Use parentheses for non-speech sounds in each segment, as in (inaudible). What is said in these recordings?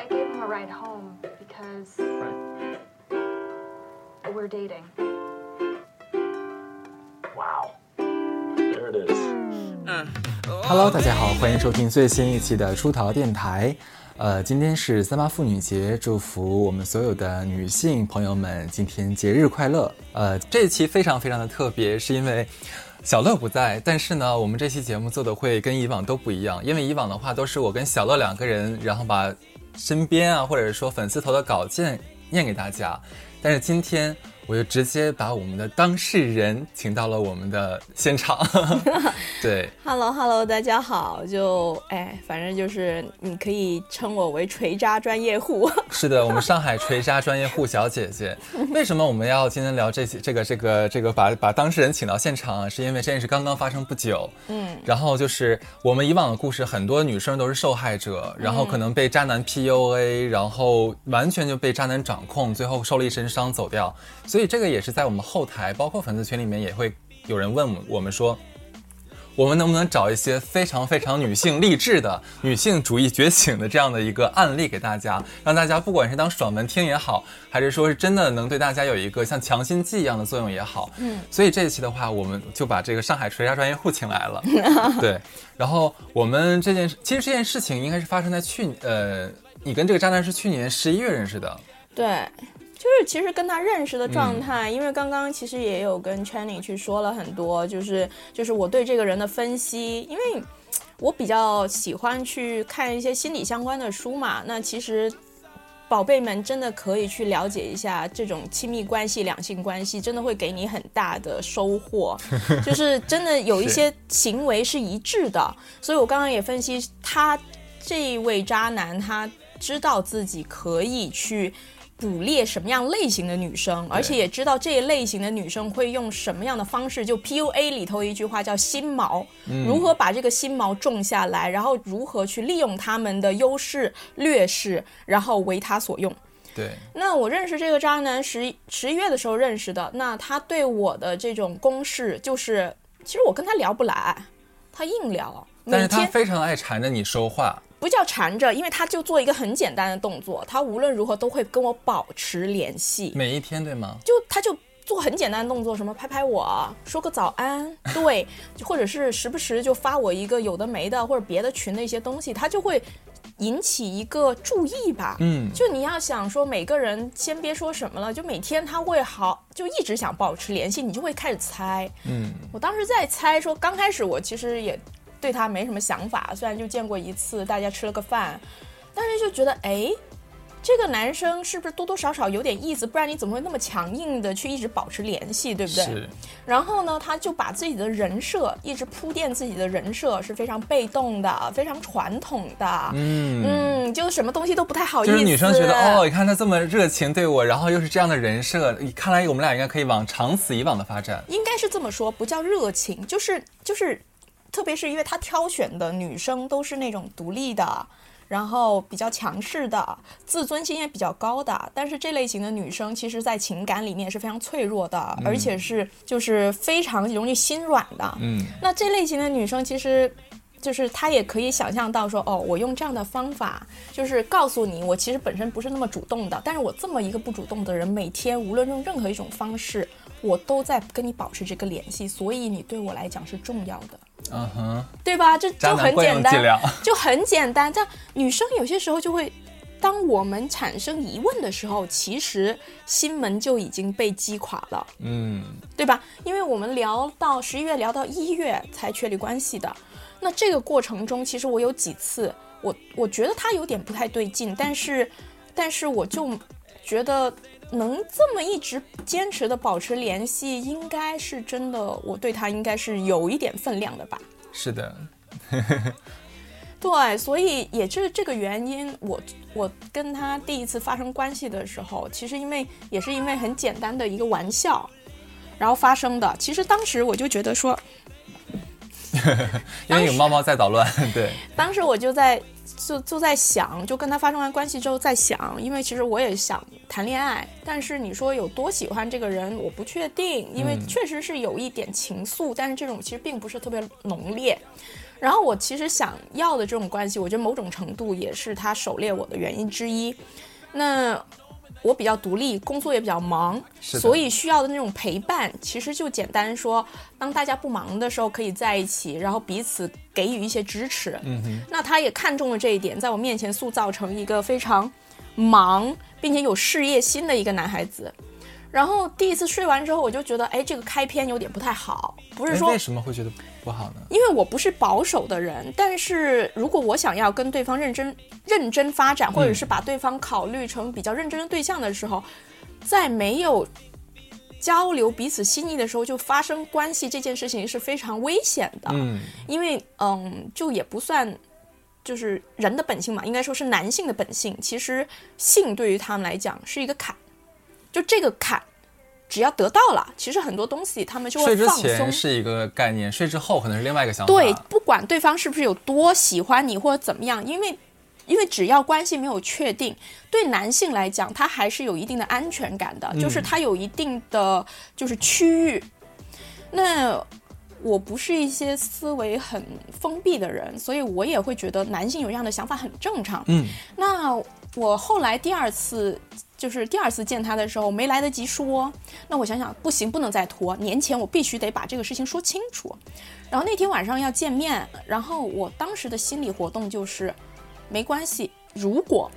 I gave him a ride home because we're dating. Wow. There it is. Hello，大家好，欢迎收听最新一期的出逃电台。呃，今天是三八妇女节，祝福我们所有的女性朋友们今天节日快乐。呃，这一期非常非常的特别，是因为小乐不在，但是呢，我们这期节目做的会跟以往都不一样，因为以往的话都是我跟小乐两个人，然后把身边啊或者说粉丝投的稿件念给大家，但是今天。我就直接把我们的当事人请到了我们的现场。(laughs) 对，Hello Hello，大家好，就哎，反正就是你可以称我为锤渣专业户。(laughs) 是的，我们上海锤渣专业户小姐姐。为什么我们要今天聊这些？这个这个这个把把当事人请到现场，是因为这件事刚刚发生不久。嗯，然后就是我们以往的故事，很多女生都是受害者，然后可能被渣男 PUA，然后完全就被渣男掌控，最后受了一身伤走掉。所以。所以这个也是在我们后台，包括粉丝群里面也会有人问我们说，我们能不能找一些非常非常女性励志的、女性主义觉醒的这样的一个案例给大家，让大家不管是当爽文听也好，还是说是真的能对大家有一个像强心剂一样的作用也好。嗯。所以这一期的话，我们就把这个上海锤渣专业户请来了。(laughs) 对。然后我们这件事，其实这件事情应该是发生在去呃，你跟这个渣男是去年十一月认识的。对。就是其实跟他认识的状态，因为刚刚其实也有跟 Channing 去说了很多，就是就是我对这个人的分析，因为我比较喜欢去看一些心理相关的书嘛。那其实宝贝们真的可以去了解一下这种亲密关系、两性关系，真的会给你很大的收获。(laughs) 就是真的有一些行为是一致的，所以我刚刚也分析他这位渣男，他知道自己可以去。捕猎什么样类型的女生，而且也知道这一类型的女生会用什么样的方式。就 PUA 里头一句话叫“心锚”，如何把这个心锚种下来，然后如何去利用他们的优势劣势，然后为他所用。对。那我认识这个渣男十十一月的时候认识的，那他对我的这种攻势就是，其实我跟他聊不来，他硬聊，但是他非常爱缠着你说话。不叫缠着，因为他就做一个很简单的动作，他无论如何都会跟我保持联系，每一天对吗？就他就做很简单的动作，什么拍拍我说个早安，(laughs) 对，或者是时不时就发我一个有的没的或者别的群的一些东西，他就会引起一个注意吧。嗯，就你要想说每个人先别说什么了，就每天他会好，就一直想保持联系，你就会开始猜。嗯，我当时在猜说，刚开始我其实也。对他没什么想法，虽然就见过一次，大家吃了个饭，但是就觉得，哎，这个男生是不是多多少少有点意思？不然你怎么会那么强硬的去一直保持联系，对不对？是。然后呢，他就把自己的人设一直铺垫，自己的人设是非常被动的，非常传统的，嗯嗯，就什么东西都不太好意思。就是女生觉得，哦，你看他这么热情对我，然后又是这样的人设，看来我们俩应该可以往长此以往的发展。应该是这么说，不叫热情，就是就是。特别是因为他挑选的女生都是那种独立的，然后比较强势的，自尊心也比较高的。但是这类型的女生，其实在情感里面是非常脆弱的，而且是就是非常容易心软的。嗯，那这类型的女生，其实就是他也可以想象到说，哦，我用这样的方法，就是告诉你，我其实本身不是那么主动的，但是我这么一个不主动的人，每天无论用任何一种方式，我都在跟你保持这个联系，所以你对我来讲是重要的。嗯哼，对吧？这 (laughs) 就很简单，就很简单。这样女生有些时候就会，当我们产生疑问的时候，其实心门就已经被击垮了。嗯，对吧？因为我们聊到十一月，聊到一月才确立关系的。那这个过程中，其实我有几次，我我觉得他有点不太对劲，但是，但是我就觉得。能这么一直坚持的保持联系，应该是真的，我对他应该是有一点分量的吧？是的，对，所以也就是这个原因，我我跟他第一次发生关系的时候，其实因为也是因为很简单的一个玩笑，然后发生的。其实当时我就觉得说，(laughs) 因为有猫猫在捣乱，对，当时我就在。就就在想，就跟他发生完关系之后在想，因为其实我也想谈恋爱，但是你说有多喜欢这个人，我不确定，因为确实是有一点情愫，但是这种其实并不是特别浓烈。然后我其实想要的这种关系，我觉得某种程度也是他狩猎我的原因之一。那我比较独立，工作也比较忙，所以需要的那种陪伴，其实就简单说，当大家不忙的时候可以在一起，然后彼此给予一些支持。嗯哼，那他也看中了这一点，在我面前塑造成一个非常忙并且有事业心的一个男孩子。然后第一次睡完之后，我就觉得，哎，这个开篇有点不太好，不是说哎为什么会觉得不好呢？因为我不是保守的人，但是如果我想要跟对方认真认真发展，或者是把对方考虑成比较认真的对象的时候，在没有交流彼此心意的时候就发生关系，这件事情是非常危险的。嗯，因为嗯，就也不算。就是人的本性嘛，应该说是男性的本性。其实性对于他们来讲是一个坎，就这个坎，只要得到了，其实很多东西他们就会睡之放松前。是一个概念，睡之后可能是另外一个想法。对，不管对方是不是有多喜欢你或者怎么样，因为因为只要关系没有确定，对男性来讲，他还是有一定的安全感的，就是他有一定的就是区域。那我不是一些思维很封闭的人，所以我也会觉得男性有这样的想法很正常。嗯，那我后来第二次就是第二次见他的时候，没来得及说。那我想想，不行，不能再拖。年前我必须得把这个事情说清楚。然后那天晚上要见面，然后我当时的心理活动就是，没关系，如果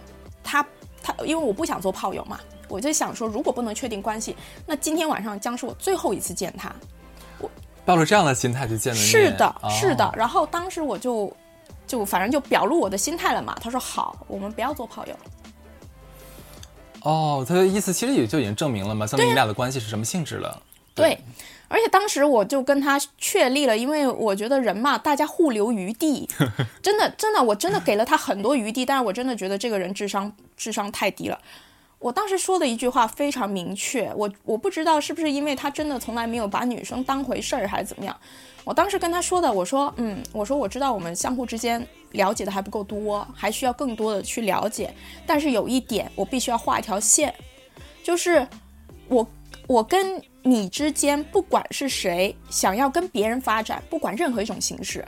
他他，因为我不想做炮友嘛，我就想说，如果不能确定关系，那今天晚上将是我最后一次见他。我抱着这样的心态去见的面。是的，哦是的。然后当时我就就反正就表露我的心态了嘛。他说好，我们不要做炮友。哦，他的意思其实也就已经证明了嘛，证明你俩的关系是什么性质了。对，而且当时我就跟他确立了，因为我觉得人嘛，大家互留余地，(laughs) 真的真的，我真的给了他很多余地，但是我真的觉得这个人智商智商太低了。我当时说的一句话非常明确，我我不知道是不是因为他真的从来没有把女生当回事儿，还是怎么样。我当时跟他说的，我说，嗯，我说我知道我们相互之间了解的还不够多，还需要更多的去了解。但是有一点，我必须要画一条线，就是我我跟你之间，不管是谁想要跟别人发展，不管任何一种形式，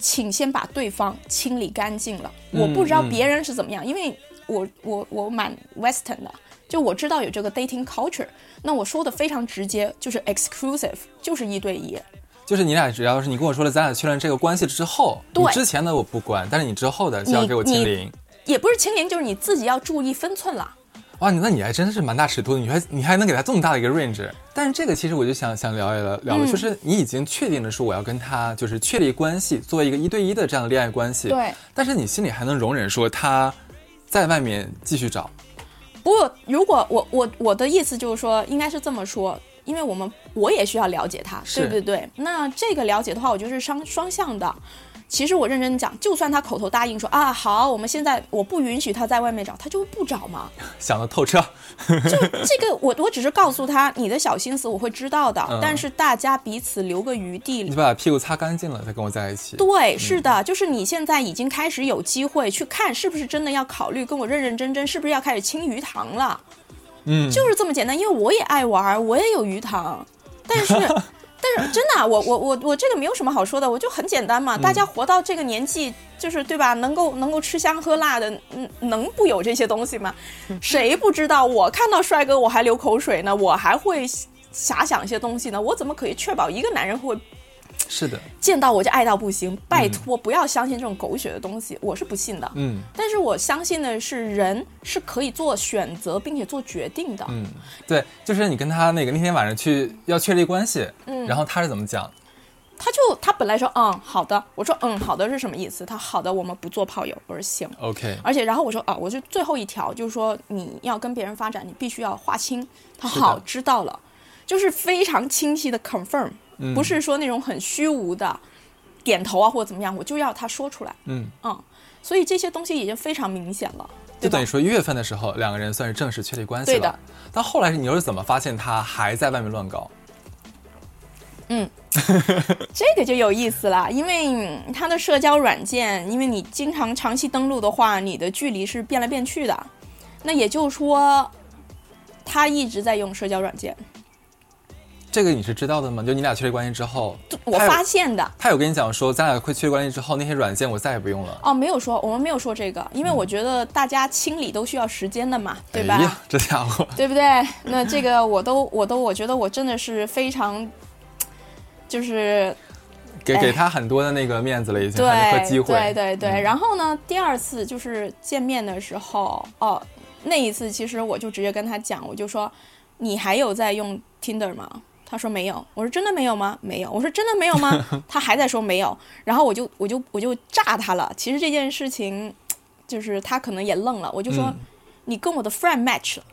请先把对方清理干净了。我不知道嗯别人是怎么样，因为我我我蛮 Western 的，就我知道有这个 dating culture。那我说的非常直接，就是 exclusive，就是一对一。就是你俩只要是你跟我说了，咱俩确认这个关系之后，对你之前的我不管，但是你之后的就要给我清零。也不是清零，就是你自己要注意分寸了。哇，你那你还真的是蛮大尺度的，你还你还能给他这么大的一个 range。但是这个其实我就想想聊一聊聊了，嗯就是你已经确定了说我要跟他就是确立关系，作为一个一对一的这样的恋爱关系。对。但是你心里还能容忍说他在外面继续找，不过，如果我我我的意思就是说，应该是这么说，因为我们我也需要了解他，对对不对？那这个了解的话，我觉得是双双向的。其实我认真讲，就算他口头答应说啊好，我们现在我不允许他在外面找，他就不找嘛。(laughs) 想得透彻。就这个，我我只是告诉他你的小心思，我会知道的。嗯但是大家彼此留个余地你，把屁股擦干净了再跟我在一起。对，是的，就是你现在已经开始有机会去看，是不是真的要考虑跟我认认真真，是不是要开始清鱼塘了？嗯，就是这么简单。因为我也爱玩，我也有鱼塘，但是 (laughs) 但是真的啊、我我我我这个没有什么好说的，我就很简单嘛。大家活到这个年纪，就是对吧？能够能够吃香喝辣的，嗯，能不有这些东西吗？谁不知道？我看到帅哥我还流口水呢，我还会遐想一些东西呢。我怎么可以确保一个男人会是的，见到我就爱到不行？拜托，不要相信这种狗血的东西，我是不信的。嗯但是我相信的是，人是可以做选择并且做决定的。嗯，对，就是你跟他那个那天晚上去要确立关系，嗯，然后他是怎么讲？他就他本来说嗯好的，我说嗯好的是什么意思？他好的我们不做炮友，我说行。OK，而且然后我说啊，我就最后一条就是说你要跟别人发展，你必须要划清。他好知道了，就是非常清晰的 confirm，、嗯不是说那种很虚无的点头啊或者怎么样，我就要他说出来。嗯，嗯，所以这些东西已经非常明显了，就等于？说一月份的时候，两个人算是正式确立关系了。对的。但后来你又是怎么发现他还在外面乱搞？嗯 (laughs) 这个就有意思了，因为他的社交软件，因为你经常长期登录的话，你的距离是变来变去的。那也就是说，他一直在用社交软件。这个你是知道的吗？就你俩确立关系之后，我发现的。他有跟你讲说，咱俩会确立关系之后，那些软件我再也不用了，哦，没有说，我们没有说这个，因为我觉得大家清理都需要时间的嘛，对吧？哎呀，这家伙，对不对？那这个我都 (laughs) 我都我觉得我真的是非常，就是哎给给他很多的那个面子了，已经对和机会，对对对。嗯然后呢，第二次就是见面的时候，哦，那一次其实我就直接跟他讲，我就说你还有在用 Tinder 吗？他说没有，我说真的没有吗？没有，我说真的没有吗？(laughs) 他还在说没有，然后我就我就我就炸他了。其实这件事情，就是他可能也愣了，我就说、嗯你跟我的 friend match 了。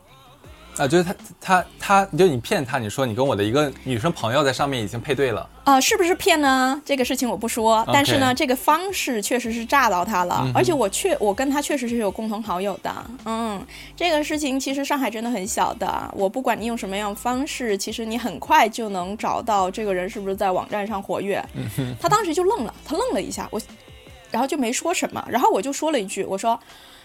啊，就是他他他，就你骗他，你说你跟我的一个女生朋友在上面已经配对了，啊、是不是骗呢？这个事情我不说，但是呢，这个方式确实是炸到他了，嗯而且我确我跟他确实是有共同好友的，嗯，这个事情其实上海真的很小的，我不管你用什么样的方式，其实你很快就能找到这个人是不是在网站上活跃。他当时就愣了，他愣了一下，我，然后就没说什么，然后我就说了一句，我说，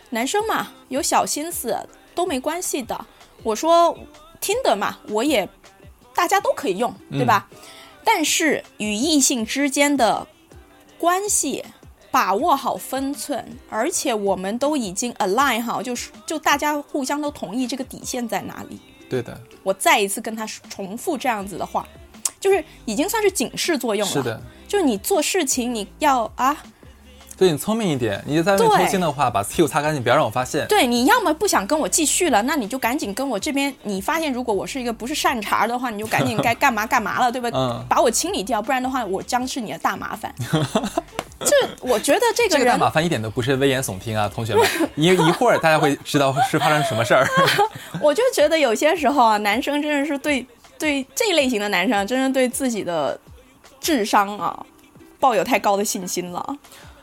男生嘛，有小心思都没关系的，我说听的嘛，我也大家都可以用，对吧？但是与异性之间的关系把握好分寸，而且我们都已经 align 好，就是就大家互相都同意这个底线在哪里。对的，我再一次跟他重复这样子的话，就是已经算是警示作用了。是的，就是你做事情你要啊，对你聪明一点，你在外面对偷腥的话，把屁股擦干净，不要让我发现。对，你要么不想跟我继续了，那你就赶紧跟我这边。你发现如果我是一个不是善茬的话，你就赶紧该 (laughs) 干嘛干嘛了，对吧？嗯把我清理掉，不然的话，我将是你的大麻烦。这我觉得这个人这个大麻烦一点都不是危言耸听啊，同学们，因为一会儿大家会知道是发生什么事儿。(laughs) 我就觉得有些时候啊，男生真的是对对这一类型的男生，真是对自己的智商啊抱有太高的信心了。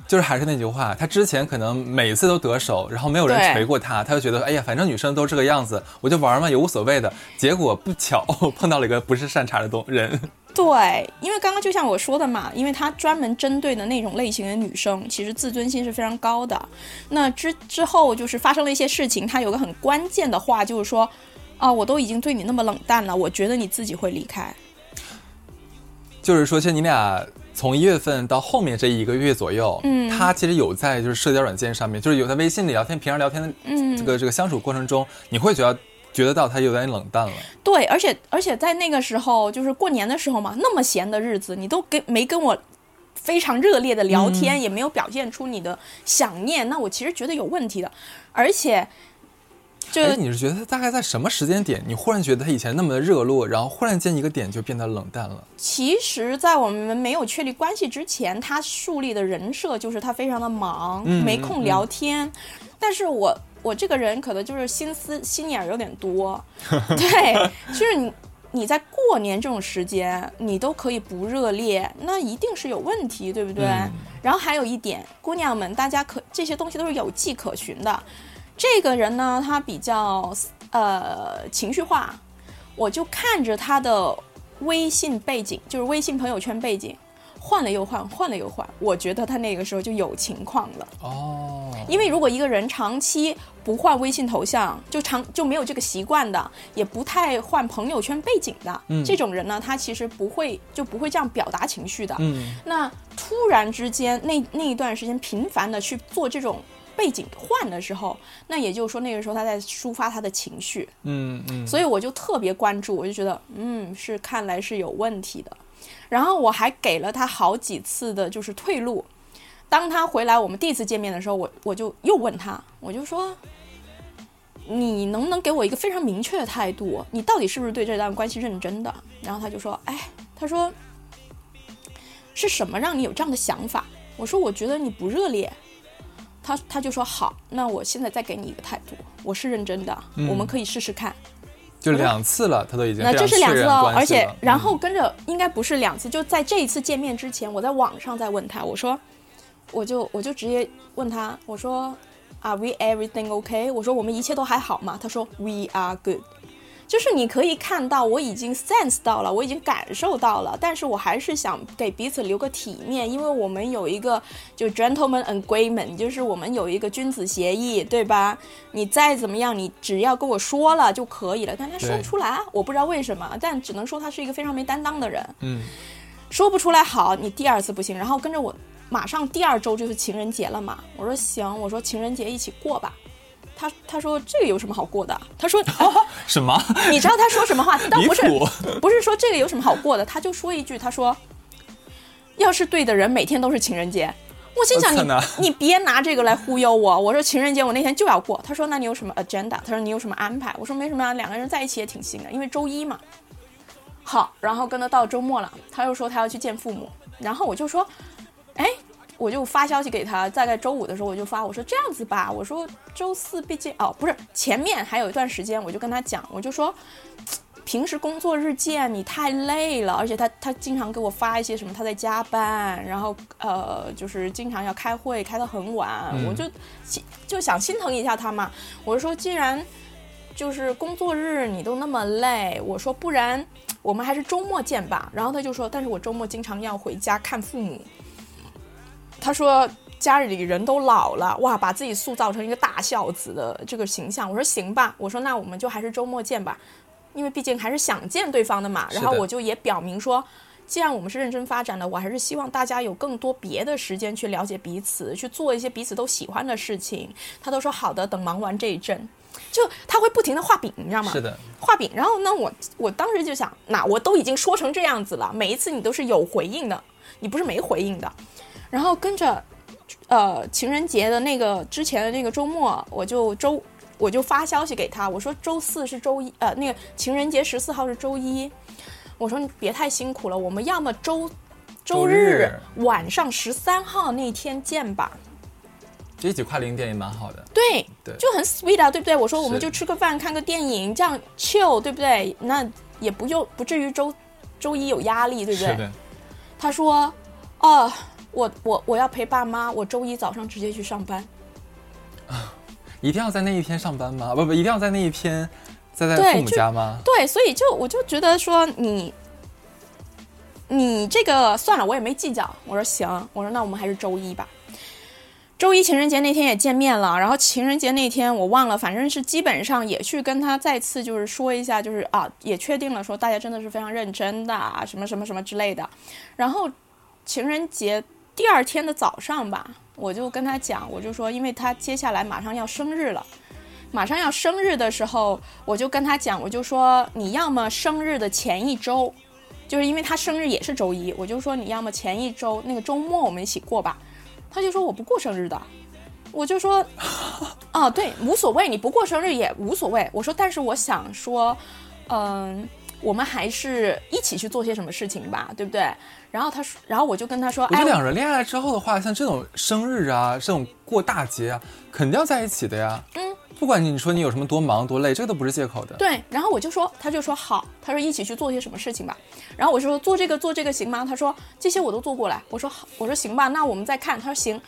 就是还是那句话，他之前可能每次都得手，然后没有人对锤过他，他就觉得哎呀，反正女生都这个样子，我就玩嘛，也无所谓的。结果不巧 (laughs) 碰到了一个不是善茬的东人，对，因为刚刚就像我说的嘛，因为他专门针对的那种类型的女生，其实自尊心是非常高的。那之之后就是发生了一些事情，他有个很关键的话，就是说，啊，我都已经对你那么冷淡了，我觉得你自己会离开。就是说，其实你俩从一月份到后面这一个月左右，嗯他其实有在就是社交软件上面，就是有在微信里聊天，平常聊天的嗯这个这个相处过程中，你会觉得觉得到他有点冷淡了。对，而且而且在那个时候，就是过年的时候嘛，那么闲的日子，你都跟没跟我非常热烈的聊天，也没有表现出你的想念，那我其实觉得有问题的。而且，就哎，你是觉得他大概在什么时间点，你忽然觉得他以前那么的热络，然后忽然间一个点就变得冷淡了？其实，在我们没有确立关系之前，他树立的人设就是他非常的忙，嗯没空聊天。但是我我这个人可能就是心思心眼儿有点多，(laughs) 对，就是你你在过年这种时间，你都可以不热烈，那一定是有问题，对不对？嗯然后还有一点，姑娘们，大家可这些东西都是有迹可循的。这个人呢，他比较呃情绪化，我就看着他的微信背景，就是微信朋友圈背景，换了又换，换了又换，我觉得他那个时候就有情况了。哦，因为如果一个人长期不换微信头像，就长就没有这个习惯的，也不太换朋友圈背景的，嗯这种人呢，他其实不会就不会这样表达情绪的。嗯，那突然之间，那那一段时间频繁的去做这种背景换的时候，那也就是说那个时候他在抒发他的情绪，嗯嗯，所以我就特别关注，我就觉得，嗯，是看来是有问题的。然后我还给了他好几次的，就是退路。当他回来，我们第一次见面的时候，我我就又问他，我就说，你能不能给我一个非常明确的态度？你到底是不是对这段关系认真的？然后他就说，哎，他说是什么让你有这样的想法？我说，我觉得你不热烈。他他就说好，那我现在再给你一个态度，我是认真的，嗯我们可以试试看。就两次了，他都已经那这是两次哦，而且然后跟着应该不是两次，就在这一次见面之前，我在网上在问他，我说，我就我就直接问他，我说，Are we everything okay？我说我们一切都还好吗？他说 We are good。就就是你可以看到，我已经 sense 到了，我已经感受到了，但是我还是想给彼此留个体面，因为我们有一个就 gentleman agreement，就是我们有一个君子协议，对吧？你再怎么样，你只要跟我说了就可以了。但他说不出来，我不知道为什么，但只能说他是一个非常没担当的人。嗯，说不出来好，你第二次不行，然后跟着我，马上第二周就是情人节了嘛。我说行，我说情人节一起过吧。他他说这个有什么好过的？他说 (laughs) 什么？(laughs) 你知道他说什么话？(laughs) 倒不是不是说这个有什么好过的，他就说一句，他说要是对的人，每天都是情人节。我心想你你别拿这个来忽悠我。我说情人节我那天就要过。他说那你有什么 agenda？他说你有什么安排？我说没什么啊，两个人在一起也挺行的，因为周一嘛。好，然后跟他到周末了，他又说他要去见父母，然后我就说，哎，我就发消息给他，大概周五的时候我就发，我说这样子吧，我说周四毕竟哦不是前面还有一段时间，我就跟他讲，我就说。平时工作日见你太累了，而且他他经常给我发一些什么他在加班，然后呃就是经常要开会开得很晚，嗯我就心就想心疼一下他嘛。我就说既然就是工作日你都那么累，我说不然我们还是周末见吧。然后他就说，但是我周末经常要回家看父母。他说家里人都老了，哇，把自己塑造成一个大孝子的这个形象。我说行吧，我说那我们就还是周末见吧，因为毕竟还是想见对方的嘛。然后我就也表明说。既然我们是认真发展的，我还是希望大家有更多别的时间去了解彼此，去做一些彼此都喜欢的事情。他都说好的，等忙完这一阵，就他会不停的画饼，你知道吗？是的，画饼。然后呢，我我当时就想，那我都已经说成这样子了，每一次你都是有回应的，你不是没回应的。然后跟着，呃，情人节的那个之前的那个周末，我就周我就发消息给他，我说周四是周一，呃，那个情人节十四号是周一，我说你别太辛苦了，我们要么周周日日晚上十三号那天见吧。这一起跨零点也蛮好的。对，对就很 sweet 啊，对不对？我说我们就吃个饭，看个电影，这样 chill，对不对？那也不用不至于周周一有压力，对不对？他说，哦，我我我要陪爸妈，我周一早上直接去上班。(laughs) 一定要在那一天上班吗？不不，一定要在那一天在在父母家吗？对，所以就我就觉得说你，你这个算了，我也没计较。我说行，我说那我们还是周一吧。周一情人节那天也见面了，然后情人节那天我忘了，反正是基本上也去跟他再次就是说一下，就是啊，也确定了说大家真的是非常认真的啊，什么什么什么之类的。然后情人节第二天的早上吧，我就跟他讲，我就说，因为他接下来马上要生日了。马上要生日的时候，我就跟他讲，我就说你要么生日的前一周，就是因为他生日也是周一，我就说你要么前一周那个周末我们一起过吧。他就说我不过生日的，我就说，啊对，无所谓，你不过生日也无所谓。我说，但是我想说，嗯、我们还是一起去做些什么事情吧，对不对？然后他说，然后我就跟他说，哎我觉得，两人恋爱之后的话，像这种生日啊，这种过大节啊，肯定要在一起的呀。嗯，不管你说你有什么多忙多累，这个都不是借口的。对，然后我就说，他就说好，他说一起去做些什么事情吧。然后我就说做这个做这个行吗？他说这些我都做过来。我说好，我说行吧，那我们再看。他说行，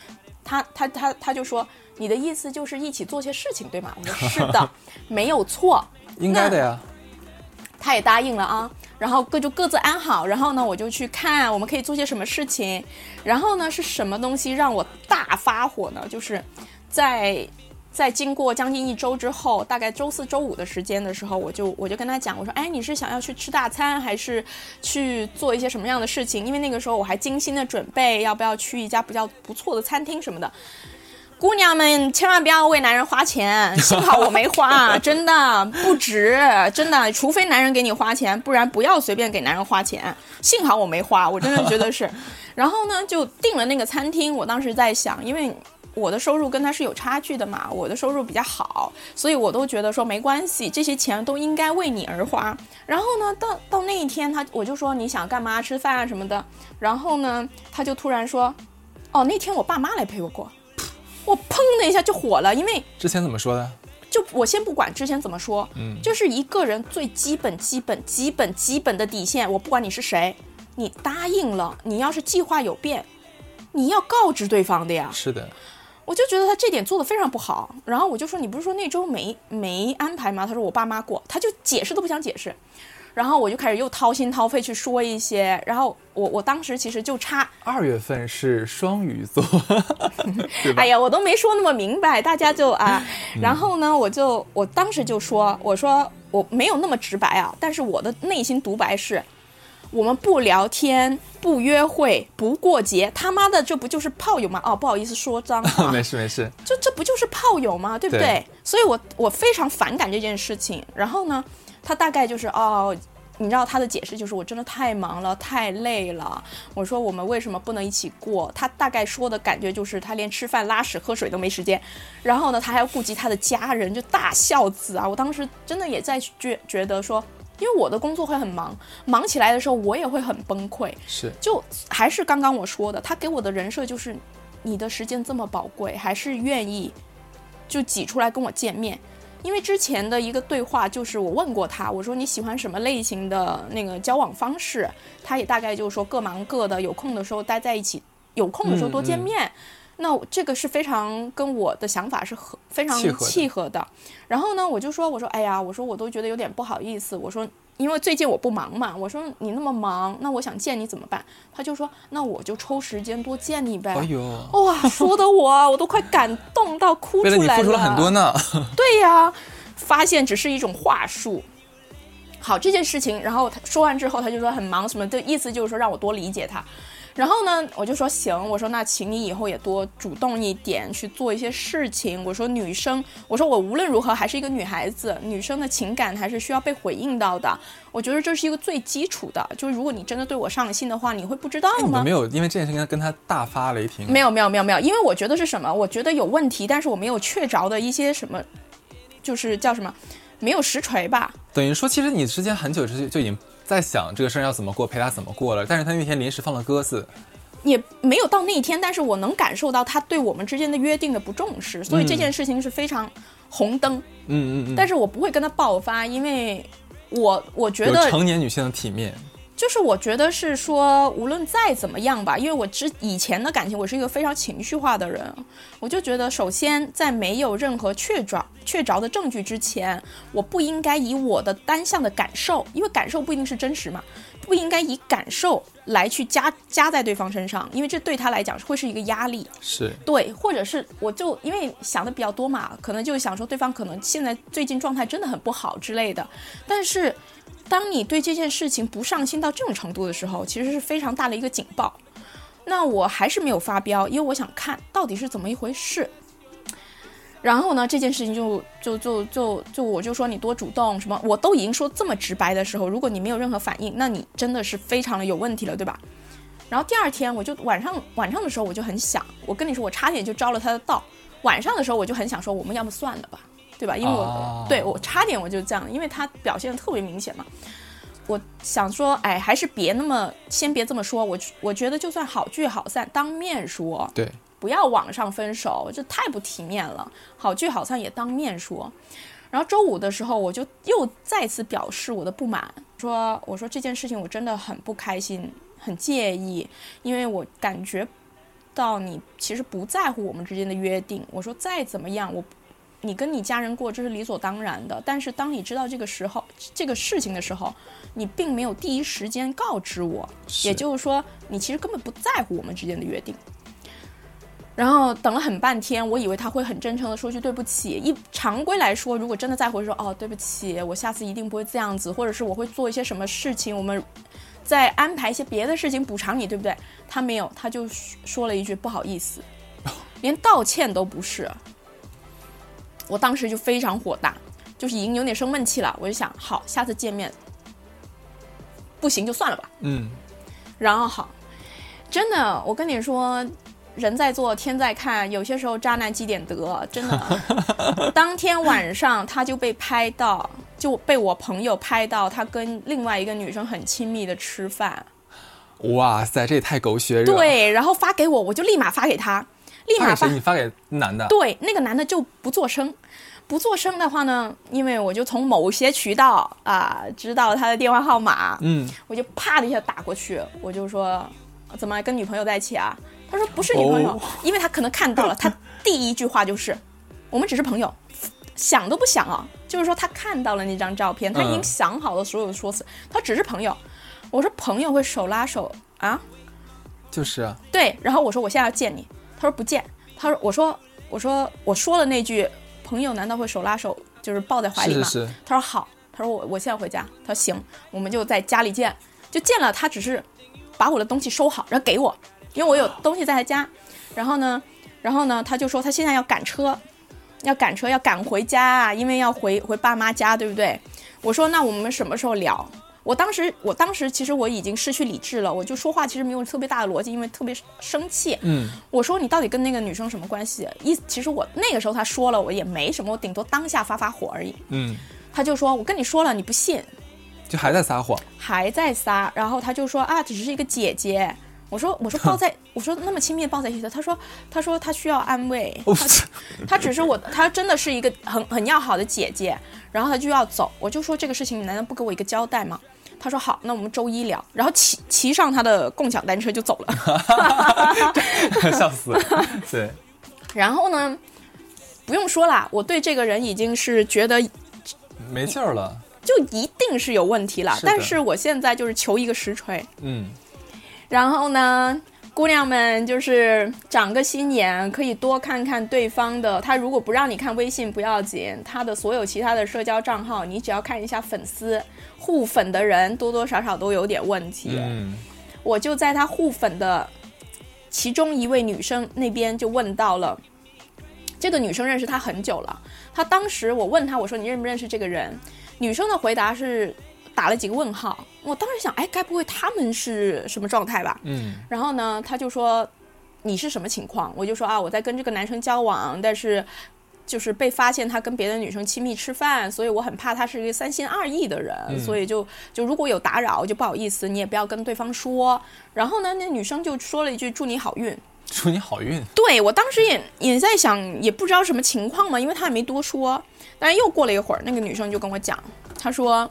他他他他就说你的意思就是一起做些事情对吗？我说是的，(laughs) 没有错。应该的呀。他也答应了啊，然后各就各自安好。然后呢，我就去看我们可以做些什么事情。然后呢，是什么东西让我大发火呢？就是在在经过将近一周之后，大概周四周五的时间的时候，我就我就跟他讲，我说，哎，你是想要去吃大餐，还是去做一些什么样的事情？因为那个时候我还精心的准备要不要去一家比较不错的餐厅什么的。姑娘们千万不要为男人花钱，幸好我没花，真的不值，真的，除非男人给你花钱，不然不要随便给男人花钱。幸好我没花，我真的觉得是。(laughs) 然后呢，就订了那个餐厅。我当时在想，因为我的收入跟他是有差距的嘛，我的收入比较好，所以我都觉得说没关系，这些钱都应该为你而花。然后呢，到到那一天他我就说你想干嘛吃饭啊什么的，然后呢，他就突然说，哦，那天我爸妈来陪我过。我砰的一下就火了，因为之前怎么说的？就我先不管之前怎么说，嗯就是一个人最基本、基本、基本、基本的底线，我不管你是谁，你答应了，你要是计划有变，你要告知对方的呀。是的，我就觉得他这点做的非常不好。然后我就说，你不是说那周没没安排吗？他说我爸妈过，他就解释都不想解释。然后我就开始又掏心掏肺去说一些，然后我我当时其实就差，二月份是双鱼座，(laughs) 哎呀，我都没说那么明白，大家就啊，然后呢，我就我当时就说，我说我没有那么直白啊，但是我的内心独白是，我们不聊天，不约会，不过节，他妈的这不就是炮友吗？哦，不好意思说脏话，没 (laughs) 事没事，这这不就是炮友吗？对不对？对所以我我非常反感这件事情。然后呢，他大概就是哦，你知道他的解释就是我真的太忙了，太累了。我说我们为什么不能一起过？他大概说的感觉就是他连吃饭、拉屎、喝水都没时间，然后呢，他还要顾及他的家人，就大孝子啊！我当时真的也在觉觉得说，因为我的工作会很忙，忙起来的时候我也会很崩溃。是就还是刚刚我说的，他给我的人设就是，你的时间这么宝贵，还是愿意就挤出来跟我见面。因为之前的一个对话就是我问过他，我说你喜欢什么类型的那个交往方式，他也大概就是说各忙各的，有空的时候待在一起，有空的时候多见面。那这个是非常跟我的想法是合非常契合的契合的。然后呢，我就说，我说，哎呀，我说我都觉得有点不好意思，我说因为最近我不忙嘛，我说你那么忙，那我想见你怎么办？他就说，那我就抽时间多见你呗。哎呦，哇，说的我啊我都快感动到哭出来为了你付出了很多呢。(laughs) (laughs) 对呀，发现只是一种话术。好，这件事情，然后他说完之后，他就说很忙什么的，意思就是说让我多理解他。然后呢，我就说行，我说那请你以后也多主动一点去做一些事情。我说女生，我说我无论如何还是一个女孩子，女生的情感还是需要被回应到的。我觉得这是一个最基础的，就是如果你真的对我上了心的话，你会不知道吗没？有因为这件事情跟他大发雷霆？没有没有没有没有，因为我觉得是什么？我觉得有问题，但是我没有确凿的一些什么，就是叫什么，没有实锤吧。等于说，其实你之间很久之前就已经在想这个事儿要怎么过，陪他怎么过了，但是他那天临时放了鸽子。也没有到那一天，但是我能感受到他对我们之间的约定的不重视，所以这件事情是非常红灯。嗯嗯嗯，但是我不会跟他爆发，因为我我觉得成年女性的体面。就是我觉得是说，无论再怎么样吧，因为我之以前的感情，我是一个非常情绪化的人，我就觉得，首先在没有任何确着确凿的证据之前，我不应该以我的单向的感受，因为感受不一定是真实嘛，不应该以感受来去加加在对方身上，因为这对他来讲会是一个压力。是，对，或者是我就因为想的比较多嘛，可能就想说对方可能现在最近状态真的很不好之类的。但是，当你对这件事情不上心到这种程度的时候，其实是非常大的一个警报。那我还是没有发飙，因为我想看到底是怎么一回事。然后呢，这件事情就就就就就我就说你多主动什么，我都已经说这么直白的时候，如果你没有任何反应，那你真的是非常的有问题了，对吧？然后第二天我就晚上晚上的时候我就很想，我跟你说我差点就招了他的道。晚上的时候我就很想说，我们要不算了吧，对吧？因为我、哦对我差点我就这样，因为他表现的特别明显嘛。我想说，哎，还是别那么，先别这么说。我我觉得就算好聚好散，当面说，对，不要网上分手，这太不体面了。好聚好散也当面说。然后周五的时候，我就又再次表示我的不满，说我说这件事情我真的很不开心，很介意，因为我感觉到你其实不在乎我们之间的约定。我说再怎么样，我你跟你家人过这是理所当然的，但是当你知道这个时候这个事情的时候，你并没有第一时间告知我，也就是说，你其实根本不在乎我们之间的约定。然后等了很半天，我以为他会很真诚的说句对不起。一常规来说，如果真的在乎，说哦对不起，我下次一定不会这样子，或者是我会做一些什么事情，我们再安排一些别的事情补偿你，对不对？他没有，他就说了一句不好意思，(laughs) 连道歉都不是。我当时就非常火大，就是已经有点生闷气了。我就想，好，下次见面不行就算了吧。嗯，然后好，真的，我跟你说，人在做天在看，有些时候渣男积点德，真的。(laughs) 当天晚上他就被拍到，就被我朋友拍到，他跟另外一个女生很亲密的吃饭。哇塞，这也太狗血了。，对，然后发给我，我就立马发给他，立马发？你发给男的？对，那个男的就不做声，不做声的话呢，因为我就从某些渠道啊、知道他的电话号码，嗯，我就啪的一下打过去，我就说怎么跟女朋友在一起啊？他说不是女朋友，哦因为他可能看到了，(laughs) 他第一句话就是我们只是朋友，想都不想啊，就是说他看到了那张照片，他已经嗯想好了所有的说辞，他只是朋友。我说朋友会手拉手啊？就是啊，对，然后我说我现在要见你，他说不见，他说我说我说我说了那句朋友难道会手拉手就是抱在怀里吗？是是是，他说好，他说我我现在回家，他说行，我们就在家里见，就见了，他只是把我的东西收好，然后给我，因为我有东西在他家，然后呢，然后呢，他就说他现在要赶车，要赶车要赶回家啊，因为要回回爸妈家，对不对？我说那我们什么时候聊？我当时，我当时其实我已经失去理智了，我就说话其实没有特别大的逻辑，因为特别生气。嗯，我说你到底跟那个女生什么关系？意其实我那个时候他说了，我也没什么，我顶多当下发发火而已。嗯，他就说我跟你说了，你不信，就还在撒谎。还在撒。然后他就说啊，只是一个姐姐。我说我说抱在，(laughs) 我说那么亲密抱在一起的。他说他说他需要安慰，(laughs) 哦他他只是我，他真的是一个很很要好的姐姐。然后他就要走，我就说这个事情你难道不给我一个交代吗？他说好，那我们周一聊。然后骑骑上他的共享单车就走了。(laughs) 笑死了。(laughs) 对，然后呢，不用说啦，我对这个人已经是觉得没劲儿了。就一定是有问题了。是但是我现在就是求一个实锤。嗯，然后呢，姑娘们就是长个心眼，可以多看看对方的。他如果不让你看微信不要紧，他的所有其他的社交账号，你只要看一下粉丝互粉的人，多多少少都有点问题。嗯，我就在他互粉的其中一位女生那边就问到了，这个女生认识他很久了。她当时我问她，我说你认不认识这个人？女生的回答是打了几个问号。我当时想，哎，该不会他们是什么状态吧？嗯，然后呢，他就说你是什么情况？我就说啊，我在跟这个男生交往，但是就是被发现他跟别的女生亲密吃饭，所以我很怕他是一个三心二意的人，所以就就如果有打扰就不好意思，你也不要跟对方说。然后呢，那女生就说了一句祝你好运。祝你好运。对我当时也也在想，也不知道什么情况嘛，因为他也没多说。但是又过了一会儿，那个女生就跟我讲，她说，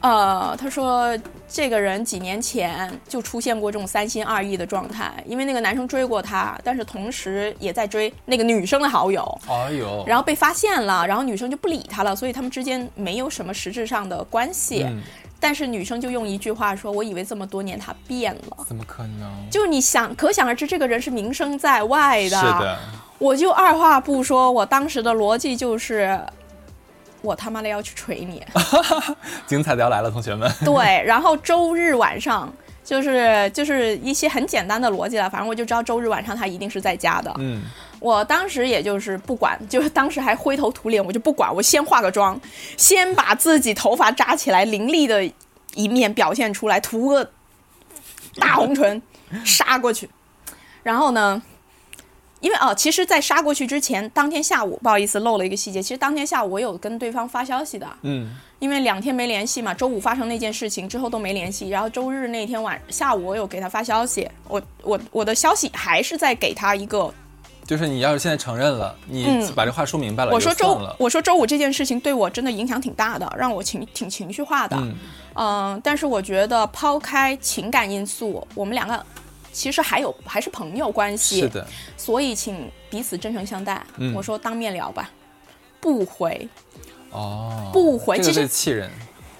呃，他说这个人几年前就出现过这种三心二意的状态，因为那个男生追过她，但是同时也在追那个女生的好友。哎呦，然后被发现了，然后女生就不理他了，所以他们之间没有什么实质上的关系。嗯，但是女生就用一句话说：“我以为这么多年他变了。怎么可能？”就你想，可想而知，这个人是名声在外的。是的，我就二话不说，我当时的逻辑就是，我他妈的要去锤你。(laughs) 精彩的要来了，同学们。对，然后周日晚上就是就是一些很简单的逻辑了，反正我就知道周日晚上他一定是在家的。嗯，我当时也就是不管，就是当时还灰头土脸，我就不管，我先化个妆，先把自己头发扎起来，凌厉的一面表现出来，涂个大红唇，杀过去。然后呢，因为哦，其实，在杀过去之前，当天下午，不好意思漏了一个细节，其实当天下午我有跟对方发消息的，嗯，因为两天没联系嘛，周五发生那件事情之后都没联系，然后周日那天晚下午我有给他发消息，我我我的消息还是在给他一个就是你要是现在承认了，你嗯把这话说明白了，我说周。我说周五这件事情对我真的影响挺大的，让我情挺情绪化的。嗯嗯、但是我觉得抛开情感因素，我们两个其实还有还是朋友关系，是的，所以请彼此真诚相待。嗯我说当面聊吧，不回。哦，不回其实气人。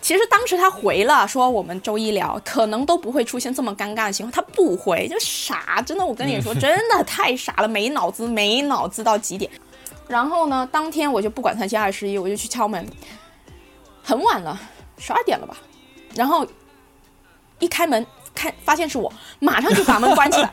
其实当时他回了，说我们周一聊，可能都不会出现这么尴尬的情况。他不回，就傻，真的，我跟你说，真的太傻了，没脑子，没脑子到极点。然后呢，当天我就不管三七二十一，我就去敲门，很晚了，十二点了吧。然后一开门，看发现是我，马上就把门关起来，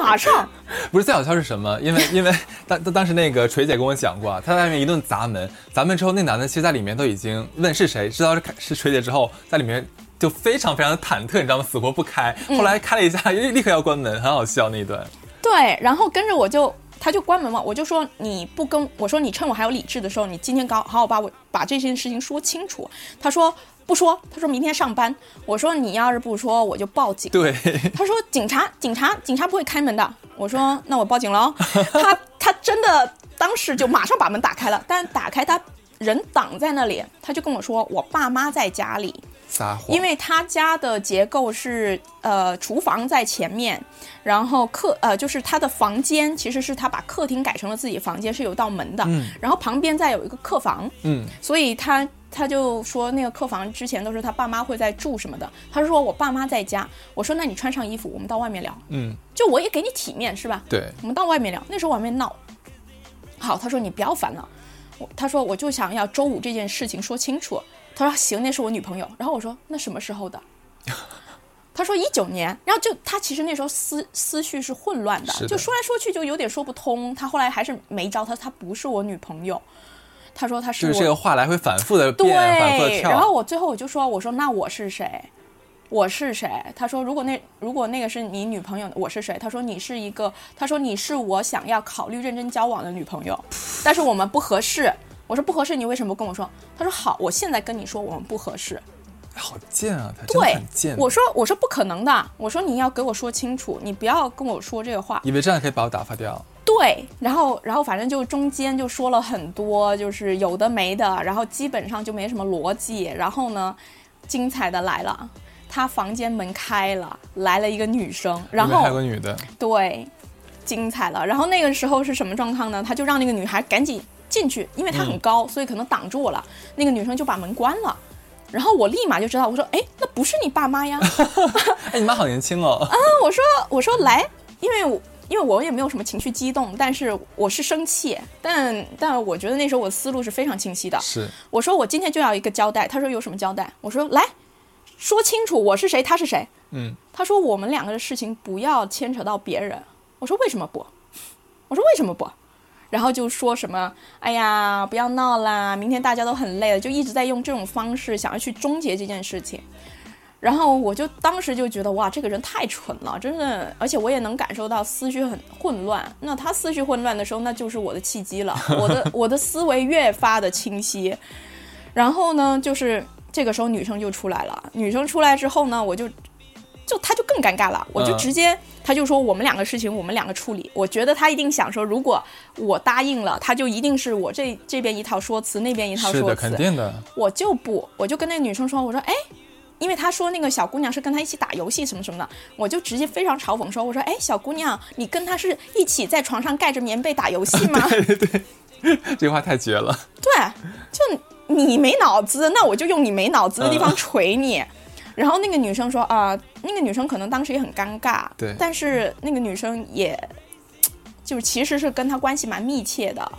马上。(laughs) 不是最好笑是什么？因为因为当当当时那个锤姐跟我讲过啊，她在外面一顿砸门，砸门之后那男的其实在里面都已经问是谁，知道是是锤姐之后，在里面就非常非常的忐忑，你知道吗？死活不开。嗯后来开了一下，立立刻要关门，很好笑那一段。对，然后跟着我就，他就关门嘛，我就说你不跟我说，你趁我还有理智的时候，你今天搞好好把我把这件事情说清楚。他说不说，他说明天上班。我说你要是不说，我就报警。对，他说警察，警察，警察不会开门的。我说那我报警了哦。(laughs) 他他真的当时就马上把门打开了，但打开他人挡在那里，他就跟我说我爸妈在家里。撒谎，因为他家的结构是呃，厨房在前面，然后客呃就是他的房间其实是他把客厅改成了自己房间，是有道门的，嗯然后旁边再有一个客房，嗯所以他他就说那个客房之前都是他爸妈会在住什么的，他说我爸妈在家，我说那你穿上衣服，我们到外面聊，嗯，就我也给你体面是吧？对，我们到外面聊。那时候我还没闹。好，他说你不要烦了，我他说我就想要周五这件事情说清楚。他说行，那是我女朋友。然后我说那什么时候的？(laughs) 他说一九年。然后就他其实那时候思思绪是混乱的就说来说去就有点说不通。他后来还是没招他，他不是我女朋友。他说他是我就是这个话来回反复的对变，反复的，跳。然后我最后我就说，我说那我是谁？我是谁？他说如果那如果那个是你女朋友，我是谁？他说你是一个，他说你是我想要考虑认真交往的女朋友，但是我们不合适。我说不合适，你为什么不跟我说？他说好，我现在跟你说我们不合适。好贱啊，他对很贱。，我说我说不可能的，我说你要给我说清楚，你不要跟我说这个话。以为这样可以把我打发掉。对，然后然后反正就中间就说了很多，就是有的没的，然后基本上就没什么逻辑。然后呢，精彩的来了，他房间门开了，来了一个女生，然里面还有个女的，对，精彩了。然后那个时候是什么状况呢？他就让那个女孩赶紧进去，因为她很高，所以可能挡住我了。那个女生就把门关了。然后我立马就知道，我说，哎，那不是你爸妈呀？哎，你妈好年轻哦。啊我说我说来，因为我因为我也没有什么情绪激动，但是我是生气，但但我觉得那时候我思路是非常清晰的。是，我说我今天就要一个交代，他说有什么交代？我说来说清楚我是谁，他是谁。嗯，他说我们两个的事情不要牵扯到别人。我说为什么不？我说为什么不？然后就说什么，哎呀，不要闹啦，明天大家都很累了，就一直在用这种方式想要去终结这件事情。然后我就当时就觉得哇，这个人太蠢了，真的，而且我也能感受到思绪很混乱。那他思绪混乱的时候，那就是我的契机了，(laughs) 我的我的思维越发的清晰。然后呢，就是这个时候女生就出来了，女生出来之后呢，我就就他就更尴尬了，我就嗯直接、他就说我们两个事情我们两个处理。我觉得他一定想说，如果我答应了，他就一定是我这这边一套说辞，那边一套是的，说辞。肯定的。我就不，我就跟那个女生说，我说，哎，因为他说那个小姑娘是跟他一起打游戏什么什么的，我就直接非常嘲讽说，我说，哎，小姑娘，你跟他是一起在床上盖着棉被打游戏吗？(laughs) 对对对这句话太绝了。对，就你没脑子，那我就用你没脑子的地方锤你。然后那个女生说啊、那个女生可能当时也很尴尬，对但是那个女生也，就是其实是跟他关系蛮密切的，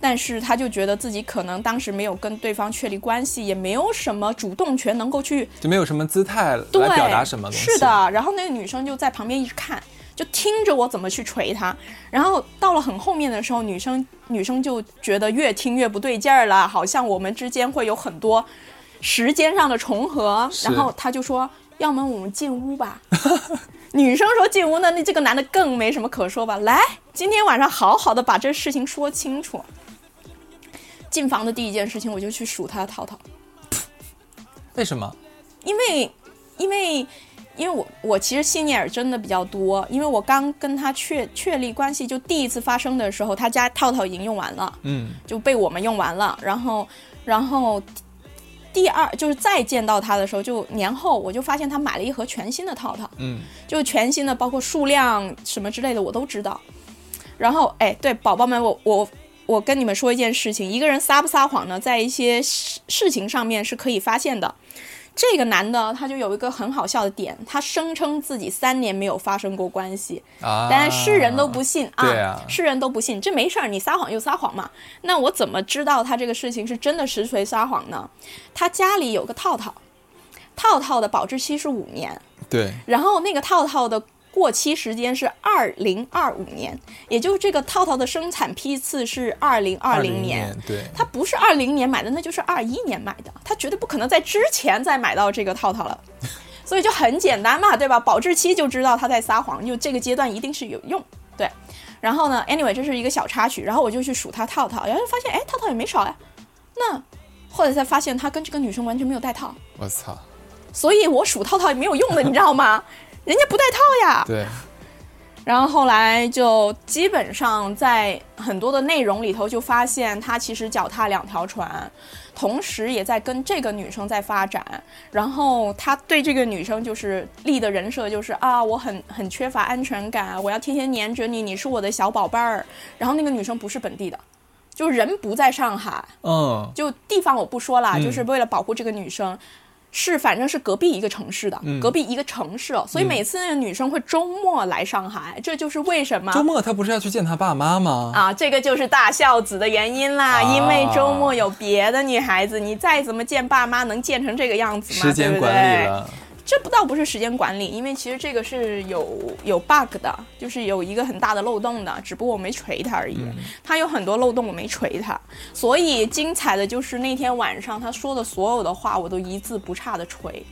但是他就觉得自己可能当时没有跟对方确立关系，也没有什么主动权能够去就没有什么姿态对来表达什么东西。是，的，然后那个女生就在旁边一直看，就听着我怎么去锤他。然后到了很后面的时候，女生女生就觉得越听越不对劲儿了，好像我们之间会有很多时间上的重合。是然后他就说：“要么我们进屋吧。(laughs) ”女生说进屋呢，那这个男的更没什么可说吧？来，今天晚上好好的把这事情说清楚。进房的第一件事情，我就去数他的套套。为什么？因为，因为，因为我我其实心眼儿真的比较多，因为我刚跟他确确立关系，就第一次发生的时候，他家套套已经用完了，嗯，就被我们用完了，然后，然后第二就是再见到他的时候，就年后我就发现他买了一盒全新的套套，嗯，就全新的，包括数量什么之类的我都知道。然后，哎，对，宝宝们，我我我跟你们说一件事情，一个人撒不撒谎呢，在一些事事情上面是可以发现的。这个男的他就有一个很好笑的点，他声称自己三年没有发生过关系，啊，但是人都不信啊世人都不信，这没事儿，你撒谎就撒谎嘛。那我怎么知道他这个事情是真的实锤撒谎呢？他家里有个套套，套套的保质期是五年，对，然后那个套套的过期时间是二零二五年，也就是这个套套的生产批次是二零二零年。对，他不是二零年买的，那就是二一年买的，他绝对不可能在之前再买到这个套套了，所以就很简单嘛，对吧？保质期就知道他在撒谎，就这个阶段一定是有用，对。然后呢，anyway，这是一个小插曲，然后我就去数他套套，然后发现，哎，套套也没少呀。那后来才发现他跟这个女生完全没有带套，我操，所以我数套套也没有用的，你知道吗？人家不带套呀。对，然后后来就基本上在很多的内容里头就发现他其实脚踏两条船，同时也在跟这个女生在发展。然后他对这个女生就是立的人设就是啊，我很很缺乏安全感，我要天天黏着你，你是我的小宝贝儿。然后那个女生不是本地的，就人不在上海，嗯，就地方我不说了，嗯就是为了保护这个女生，是反正是隔壁一个城市的，嗯。隔壁一个城市，所以每次那个女生会周末来上海，这就是为什么周末她不是要去见她爸妈吗？啊，这个就是大孝子的原因啦，啊因为周末有别的女孩子，你再怎么见爸妈，能见成这个样子吗？时间管理这不倒不是时间管理，因为其实这个是有有 bug 的，就是有一个很大的漏洞的，只不过我没锤他而已。他有很多漏洞，我没锤他，所以精彩的就是那天晚上他说的所有的话，我都一字不差的锤。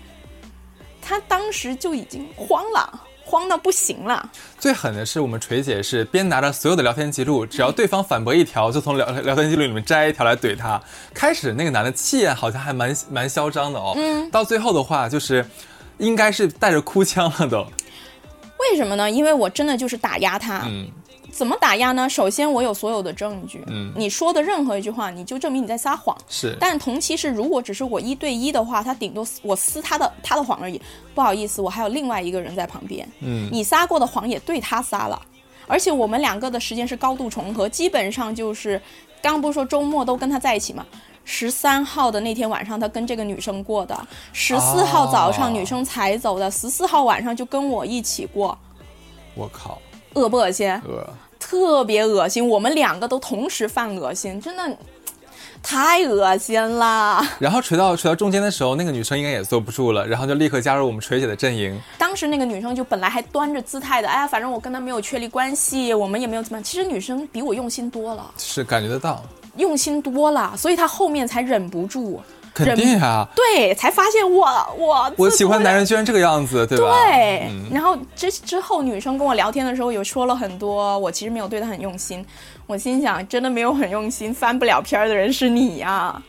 他当时就已经慌了，慌到不行了。最狠的是我们锤姐是边拿着所有的聊天记录，只要对方反驳一条，就从聊聊天记录里面摘一条来怼他。开始那个男的气焰好像还蛮蛮嚣张的哦，嗯，到最后的话就是应该是带着哭腔了都，为什么呢？因为我真的就是打压他。嗯怎么打压呢？首先，我有所有的证据。嗯你说的任何一句话，你就证明你在撒谎。是，但同期是，如果只是我一对一的话，他顶多我撕他的他的谎而已。不好意思，我还有另外一个人在旁边。嗯你撒过的谎也对他撒了，而且我们两个的时间是高度重合，基本上就是，刚刚不是说周末都跟他在一起吗？十三号的那天晚上，他跟这个女生过的；十四号早上哦女生才走的，十四号晚上就跟我一起过，我靠，恶不恶心？恶，特别恶心，我们两个都同时犯恶心，真的太恶心了。然后锤到锤到中间的时候，那个女生应该也坐不住了，然后就立刻加入我们锤姐的阵营。当时那个女生就本来还端着姿态的，哎呀，反正我跟他没有确立关系，我们也没有怎么样。其实女生比我用心多了，是感觉得到，用心多了，所以他后面才忍不住，肯定啊，对，才发现我我我喜欢男人。居然这个样子，对吧？对，嗯然后之之后女生跟我聊天的时候，有说了很多，我其实没有对他很用心。我心想，真的没有很用心，翻不了篇儿的人是你呀、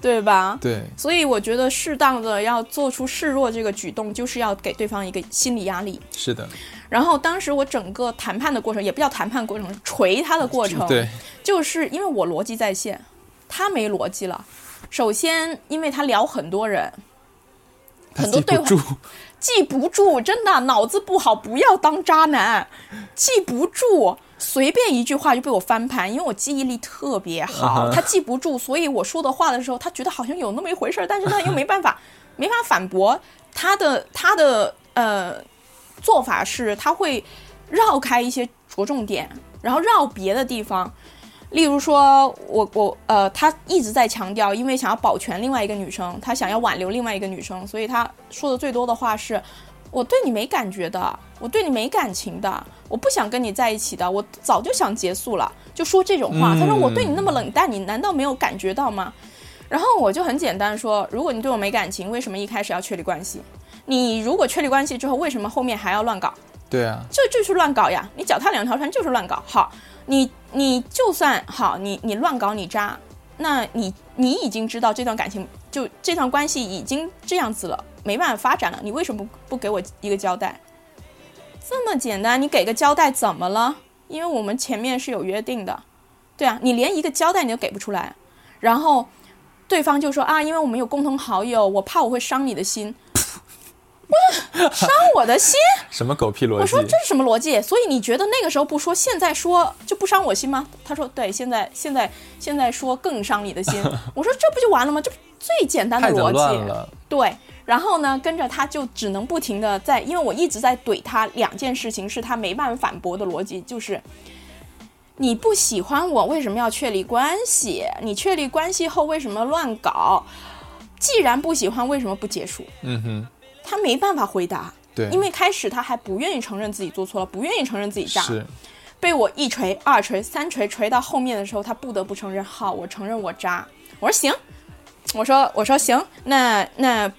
对吧？对，所以我觉得适当的要做出示弱这个举动，就是要给对方一个心理压力。是的，然后当时我整个谈判的过程，也不叫谈判过程，锤他的过程，对，就是因为我逻辑在线，他没逻辑了。首先，因为他聊很多人，很多对话记不住，真的脑子不好，不要当渣男，记不住，随便一句话就被我翻盘，因为我记忆力特别好，他记不住，所以我说的话的时候，他觉得好像有那么一回事儿，但是他又没办法，没法反驳，他的他的呃做法是他会绕开一些着重点，然后绕别的地方。例如说，我我呃，他一直在强调，因为想要保全另外一个女生，他想要挽留另外一个女生，所以他说的最多的话是：“我对你没感觉的，我对你没感情的，我不想跟你在一起的，我早就想结束了。”就说这种话。他说：“我对你那么冷淡，你难道没有感觉到吗？”然后我就很简单说：“如果你对我没感情，为什么一开始要确立关系？你如果确立关系之后，为什么后面还要乱搞？对啊，就就是乱搞呀！你脚踏两条船就是乱搞。好，你你就算好，你你乱搞你渣，那你你已经知道这段感情就这段关系已经这样子了，没办法发展了，你为什么不不给我一个交代？这么简单，你给个交代怎么了？因为我们前面是有约定的，对啊，你连一个交代你都给不出来，然后对方就说啊，因为我们有共同好友，我怕我会伤你的心。我伤我的心？什么狗屁逻辑？我说这是什么逻辑？所以你觉得那个时候不说，现在说就不伤我心吗？他说对，现在现在现在说更伤你的心。(laughs) 我说这不就完了吗？这不最简单的逻辑。对，然后呢，跟着他就只能不停的在，因为我一直在怼他两件事情，是他没办法反驳的逻辑，就是你不喜欢我，为什么要确立关系？你确立关系后为什么乱搞？既然不喜欢，为什么不结束？嗯哼，他没办法回答。对，因为开始他还不愿意承认自己做错了，不愿意承认自己渣，是被我一锤、二锤、三锤锤到后面的时候，他不得不承认，好，我承认我渣。我说行，我说我说行，那那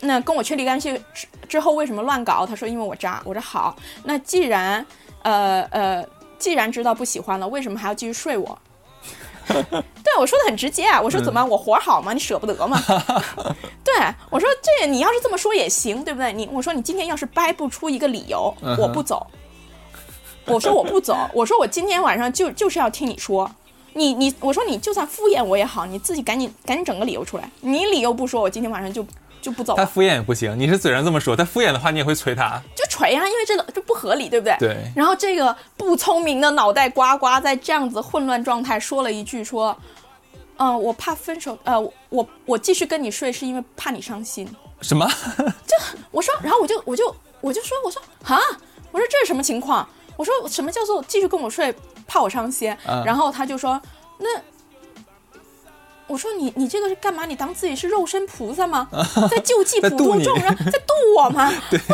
那跟我确立关系之之后为什么乱搞？他说因为我渣。我说好，那既然呃呃既然知道不喜欢了，为什么还要继续睡我？(laughs) 对我说的很直接啊，我说怎么、我活好吗？你舍不得吗？(laughs) 对我说这你要是这么说也行，对不对？你我说你今天要是掰不出一个理由，嗯我不走。我说我不走，我说我今天晚上就就是要听你说，你你我说你就算敷衍我也好，你自己赶紧赶紧整个理由出来，你理由不说，我今天晚上就就不走，他敷衍也不行，你是嘴上这么说，他敷衍的话你也会催他。就锤啊，因为这个这不合理，对不对？对然后这个不聪明的脑袋瓜瓜在这样子混乱状态说了一句说，嗯、我怕分手，呃，我我继续跟你睡是因为怕你伤心。什么？就我说，然后我就我就我就说，我说啊，我说这是什么情况？我说什么叫做继续跟我睡，怕我伤心？嗯然后他就说，那我说你你这个是干嘛？你当自己是肉身菩萨吗？(laughs) 在救济普度众人，(laughs) 在渡我吗？(laughs) 我说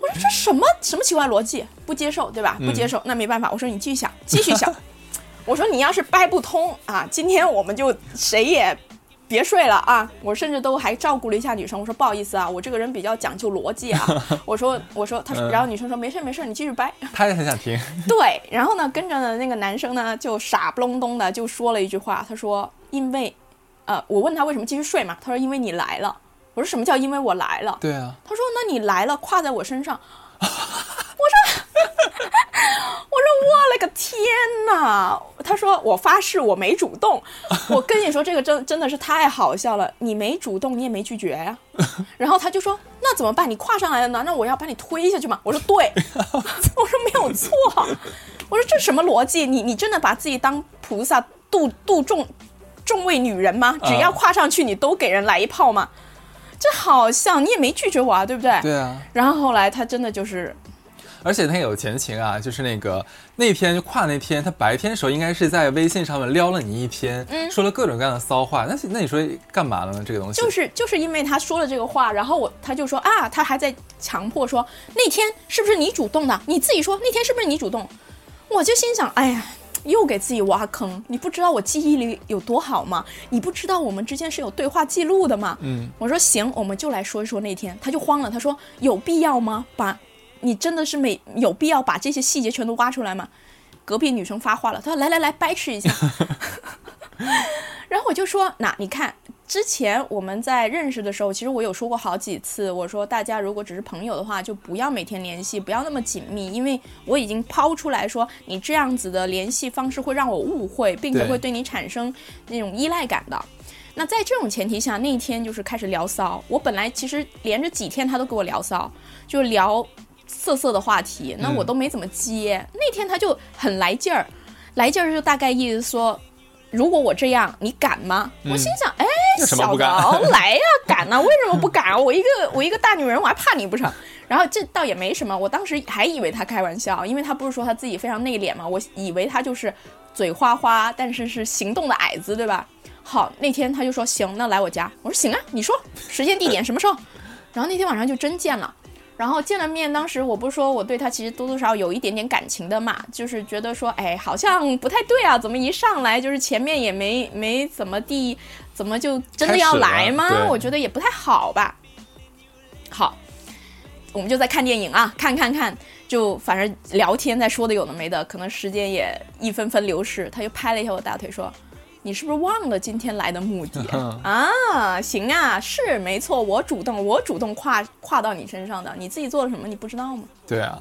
我说这什么什么奇怪逻辑？不接受对吧？不接受，那没办法。我说你继续想，继续想。我说你要是掰不通啊，今天我们就谁也别睡了啊！我甚至都还照顾了一下女生，我说不好意思啊，我这个人比较讲究逻辑啊。我说我说他然后女生说没事没事，你继续掰。他也很想听。对，然后呢，跟着呢那个男生呢就傻不隆咚的就说了一句话，他说因为，呃，我问他为什么继续睡嘛，他说因为你来了。我说什么叫因为我来了？对啊，他说那你来了，跨在我身上。(laughs) 我说，(laughs) 我说我了个天呐！他说我发誓我没主动。我跟你说这个真真的是太好笑了，你没主动，你也没拒绝呀、(laughs) 然后他就说那怎么办？你跨上来了呢？那我要把你推下去吗？我说对，我说没有错。我说这什么逻辑？你你真的把自己当菩萨度度众众位女人吗？只要跨上去，你都给人来一炮吗？这好像你也没拒绝我啊，对不对？对啊，然后后来他真的就是，而且他有前情啊，就是那个那天就跨那天，他白天的时候应该是在微信上面撩了你一篇，说了各种各样的骚话。那那你说干嘛了呢？这个东西就是就是因为他说了这个话，然后我他就说啊，他还在强迫说那天是不是你主动的？你自己说那天是不是你主动？我就心想，哎呀。又给自己挖坑，你不知道我记忆力有多好吗？你不知道我们之间是有对话记录的吗？嗯，我说行，我们就来说一说那天。他就慌了，他说有必要吗？把，你真的是没有必要把这些细节全都挖出来吗？隔壁女生发话了，她说来来来，掰扯一下。(laughs) 然后我就说，那你看，之前我们在认识的时候，其实我有说过好几次，我说大家如果只是朋友的话，就不要每天联系，不要那么紧密，因为我已经抛出来说，你这样子的联系方式会让我误会，并且会对你产生那种依赖感的。那在这种前提下，那一天就是开始聊骚。我本来其实连着几天他都给我聊骚，就聊色色的话题，那我都没怎么接。那天他就很来劲儿，来劲儿就大概意思说，如果我这样，你敢吗？我心想，哎，小子，有什么不敢哦 (laughs) 来呀、敢呐、为什么不敢啊？我一个我一个大女人，我还怕你不成？然后这倒也没什么，我当时还以为他开玩笑，因为他不是说他自己非常内敛嘛，我以为他就是嘴花花，但是是行动的矮子，对吧？好，那天他就说行，那来我家。我说行啊，你说时间地点什么时候？(laughs) 然后那天晚上就真见了。然后见了面，当时我不是说我对他其实多多少少有一点点感情的嘛，就是觉得说，哎，好像不太对啊，怎么一上来就是前面也没没怎么地，怎么就真的要来吗我觉得也不太好吧。好，我们就在看电影啊，看看看，就反正聊天在说的有的没的，可能时间也一分分流逝，他就拍了一下我大腿说。你是不是忘了今天来的目的 (laughs) 啊？行啊，是没错，我主动，我主动跨跨到你身上的，你自己做了什么你不知道吗？对啊，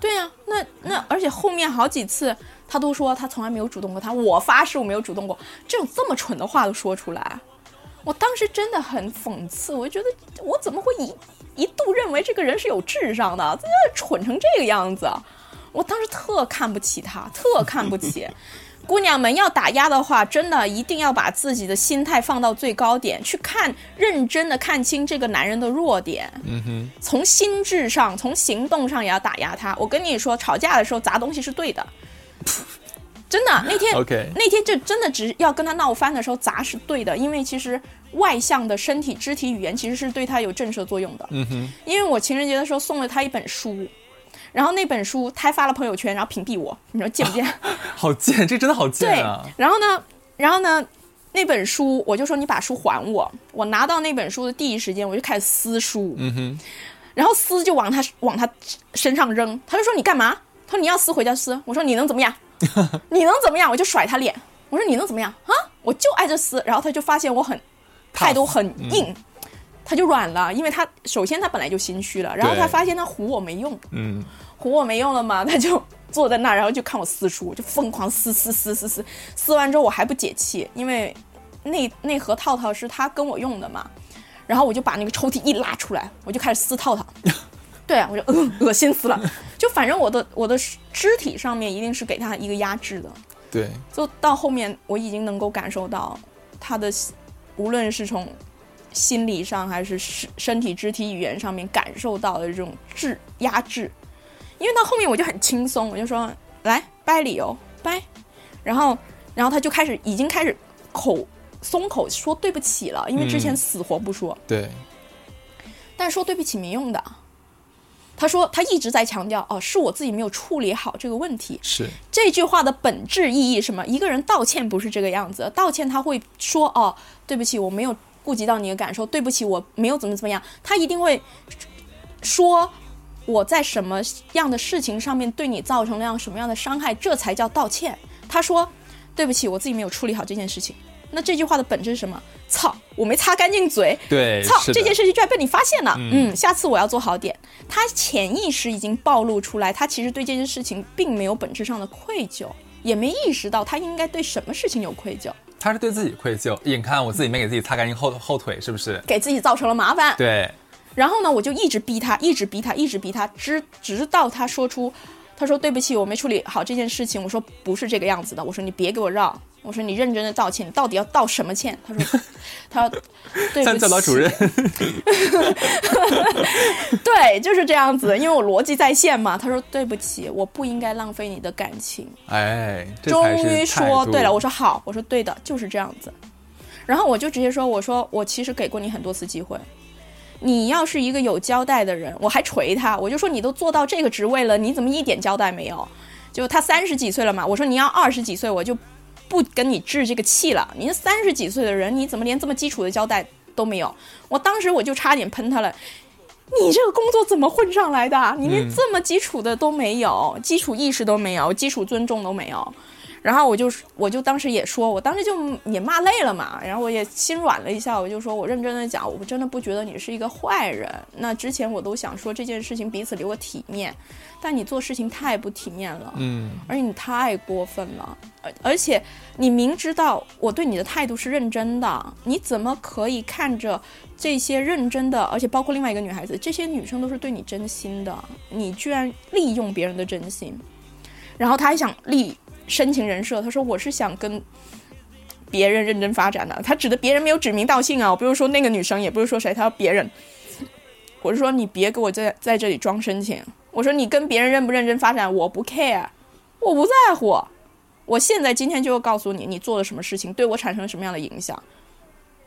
对啊、那那而且后面好几次他都说他从来没有主动过他，我发誓我没有主动过，这种这么蠢的话都说出来，我当时真的很讽刺，我就觉得我怎么会一一度认为这个人是有智商的，这蠢成这个样子，我当时特看不起他，特看不起。(laughs) 姑娘们要打压的话，真的一定要把自己的心态放到最高点，去看认真的看清这个男人的弱点。嗯哼，从心智上，从行动上也要打压他。我跟你说，吵架的时候砸东西是对的，真的。(laughs) 那天 OK 那天就真的只要跟他闹翻的时候砸是对的，因为其实外向的身体肢体语言其实是对他有震慑作用的。嗯哼，因为我情人节的时候送了他一本书，然后那本书他还发了朋友圈，然后屏蔽我，你说贱不贱？(laughs) 好贱，这真的好贱对啊！，然后呢，然后呢，那本书我就说你把书还我。我拿到那本书的第一时间，我就开始撕书，嗯哼，然后撕就往他往他身上扔。他就说你干嘛？他说你要撕回家撕。我说你能怎么样？(laughs) 你能怎么样？我就甩他脸。我说你能怎么样啊？我就爱这撕。然后他就发现我很态度很硬，他就软了，因为他首先他本来就心虚了，然后他发现他唬我没用，嗯，唬我没用了嘛，(laughs) 他就坐在那儿，然后就看我撕书，就疯狂撕撕撕撕撕，撕完之后我还不解气，因为那那盒套套是他跟我用的嘛，然后我就把那个抽屉一拉出来，我就开始撕套套。(laughs) 对啊，我就恶恶心死了，就反正我的我的肢体上面一定是给他一个压制的，对，就到后面我已经能够感受到他的，无论是从心理上还是身身体肢体语言上面感受到的这种制压制，因为到后面我就很轻松，我就说来掰理由掰，然后然后他就开始已经开始口松口说对不起了，因为之前嗯。死活不说，对，但是说对不起没用的。他说他一直在强调哦，是我自己没有处理好这个问题，是，这句话的本质意义什么？一个人道歉不是这个样子，道歉他会说哦，对不起，我没有顾及到你的感受，对不起，我没有怎么怎么样，他一定会说我在什么样的事情上面对你造成了样什么样的伤害，这才叫道歉。他说对不起，我自己没有处理好这件事情。那这句话的本质是什么？操，我没擦干净嘴，对，操，这件事情居然被你发现了，嗯下次我要做好点。他潜意识已经暴露出来，他其实对这件事情并没有本质上的愧疚，也没意识到他应该对什么事情有愧疚，他是对自己愧疚，眼看我自己没给自己擦干净后后腿，是不是？给自己造成了麻烦。对，然后呢，我就一直逼他，一直逼他，一直逼他，直直到他说出，他说对不起，我没处理好这件事情。我说不是这个样子的，我说你别给我绕，我说你认真的道歉，你到底要道什么歉？他说，(laughs) 他说对不像起，教导主任，对，就是这样子，因为我逻辑在线嘛。他说对不起，我不应该浪费你的感情。哎，终于说对了，我说好，我说对的，就是这样子。然后我就直接说，我说我其实给过你很多次机会，你要是一个有交代的人，我还锤他，我就说你都做到这个职位了，你怎么一点交代没有？就他三十几岁了嘛，我说你要二十几岁，我就不跟你置这个气了。你三十几岁的人，你怎么连这么基础的交代都没有？我当时我就差点喷他了。你这个工作怎么混上来的？你连这么基础的都没有，基础意识都没有，基础尊重都没有。然后我就我就当时也说，我当时就也骂累了嘛，然后我也心软了一下，我就说我认真的讲，我真的不觉得你是一个坏人。那之前我都想说这件事情彼此留个体面，但你做事情太不体面了，嗯，而且你太过分了，而而且你明知道我对你的态度是认真的，你怎么可以看着这些认真的，而且包括另外一个女孩子，这些女生都是对你真心的，你居然利用别人的真心，然后他还想立深情人设，他说我是想跟。别人认真发展的，他指的别人没有指名道姓啊，我不是说那个女生，也不是说谁，他说别人，我是说你别给我在在这里装深情，我说你跟别人认不认真发展，我不 care，我不在乎。我现在今天就要告诉你，你做了什么事情对我产生了什么样的影响。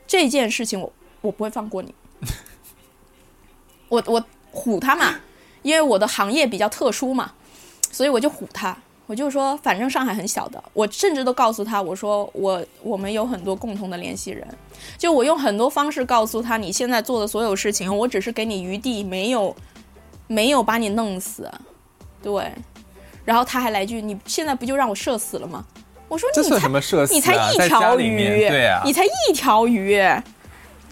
这件事情我我不会放过你。(laughs) 我我唬他嘛，因为我的行业比较特殊嘛，所以我就唬他。我就说，反正上海很小的，我甚至都告诉他，我说我我们有很多共同的联系人，就我用很多方式告诉他，你现在做的所有事情，我只是给你余地，没有没有把你弄死，对。然后他还来句：“你现在不就让我射死了吗？”我说：“你才什么社死啊？你才一条鱼，对啊，你才一条鱼。”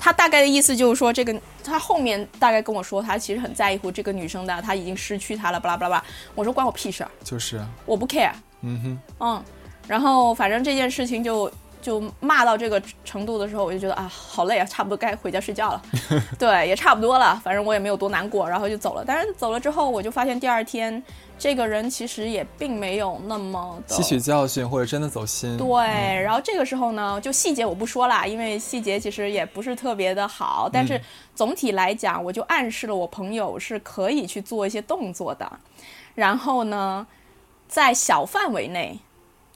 他大概的意思就是说，这个他后面大概跟我说，他其实很在乎这个女生的，他已经失去她了，巴拉巴拉巴拉。我说关我屁事儿，就是啊，我不 care。嗯哼，嗯，然后反正这件事情就就骂到这个程度的时候，我就觉得啊，好累啊，差不多该回家睡觉了。(laughs) 对，也差不多了，反正我也没有多难过，然后就走了。但是走了之后，我就发现第二天这个人其实也并没有那么的吸取教训或者真的走心，对，然后这个时候呢，就细节我不说啦，因为细节其实也不是特别的好，但是总体来讲，我就暗示了我朋友是可以去做一些动作的。然后呢，在小范围内，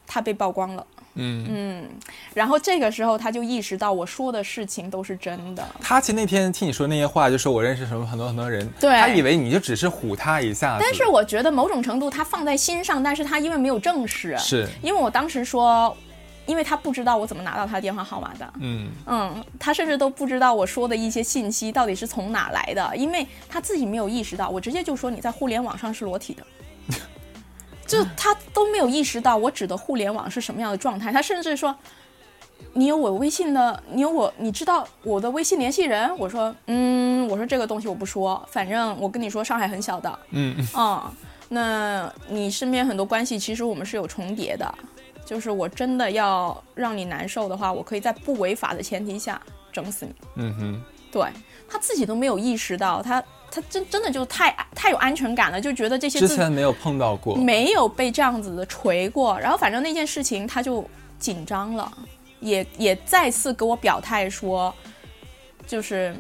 他被曝光了。嗯。然后这个时候他就意识到我说的事情都是真的。他其实那天听你说那些话，就说我认识什么很多很多人，对。他以为你就只是唬他一下，但是我觉得某种程度他放在心上，但是他因为没有证实，是。因为我当时说，因为他不知道我怎么拿到他的电话号码的，嗯，嗯，他甚至都不知道我说的一些信息到底是从哪来的，因为他自己没有意识到，我直接就说你在互联网上是裸体的，就他都没有意识到我指的互联网是什么样的状态，他甚至说你有我微信的，你有我，你知道我的微信联系人？我说，嗯，我说这个东西我不说，反正我跟你说，上海很小的，嗯，嗯，那你身边很多关系，其实我们是有重叠的，就是我真的要让你难受的话，我可以在不违法的前提下整死你。嗯哼，对他自己都没有意识到，他他真真的就太太有安全感了，就觉得这些之自前没有碰到过，没有被这样子的锤过，然后反正那件事情他就紧张了，也也再次给我表态说，就是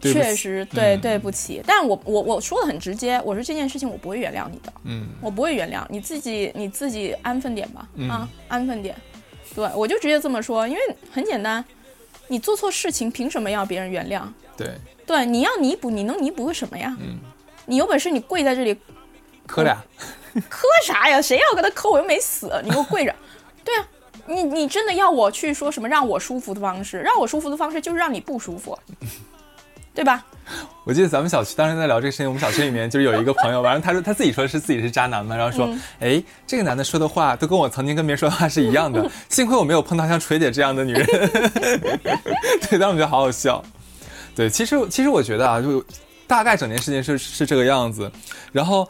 确实对、嗯。对不起，但我我我说的很直接，我说这件事情我不会原谅你的，嗯。我不会原谅你自己你自己安分点吧，嗯。啊安分点，对我就直接这么说，因为很简单，你做错事情凭什么要别人原谅？对，对，你要弥补，你能弥补个什么呀？嗯你有本事你跪在这里磕俩，(laughs) 磕啥呀？谁要跟他磕？我又没死，你给我跪着。对啊，你你真的要我去说什么让我舒服的方式？让我舒服的方式就是让你不舒服，(laughs) 对吧？我记得咱们小区当时在聊这个事情，我们小区里面就是有一个朋友，完了他说他自己说是自己是渣男嘛，然后说，嗯哎、这个男的说的话都跟我曾经跟别人说的话是一样的，幸亏我没有碰到像锤姐这样的女人。(laughs) 对，当时觉得好好笑。对，其实其实我觉得啊，就大概整件事情是是这个样子，然后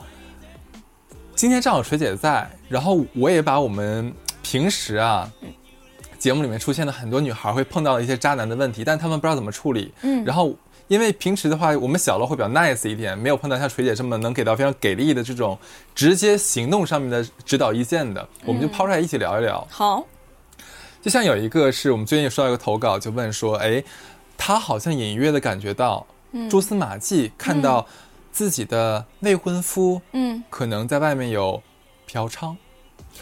今天正好锤姐在，然后我也把我们平时啊。节目里面出现了很多女孩会碰到的一些渣男的问题，但她们不知道怎么处理。嗯然后因为平时的话，我们小乐会比较 nice 一点，没有碰到像锤姐这么能给到非常给力的这种直接行动上面的指导意见的，我们就抛出来一起聊一聊。好，就像有一个是我们最近也收到一个投稿，就问说，哎，他好像隐约的感觉到蛛丝马迹，看到自己的未婚夫嗯可能在外面有嫖娼，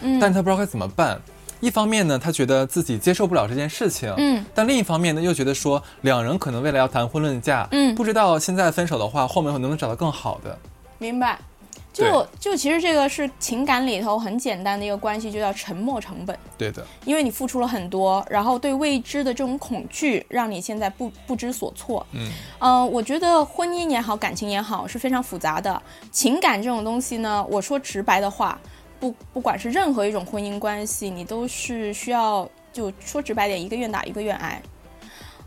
嗯，但是他不知道该怎么办。一方面呢，他觉得自己接受不了这件事情，嗯，但另一方面呢，又觉得说两人可能未来要谈婚论嫁，嗯不知道现在分手的话，后面能不能找到更好的？明白。就就其实这个是情感里头很简单的一个关系，就叫沉没成本。对的，因为你付出了很多，然后对未知的这种恐惧，让你现在不不知所措。嗯，呃，我觉得婚姻也好，感情也好，是非常复杂的。情感这种东西呢，我说直白的话，不不管是任何一种婚姻关系，你都是需要就说直白点，一个愿打一个愿挨。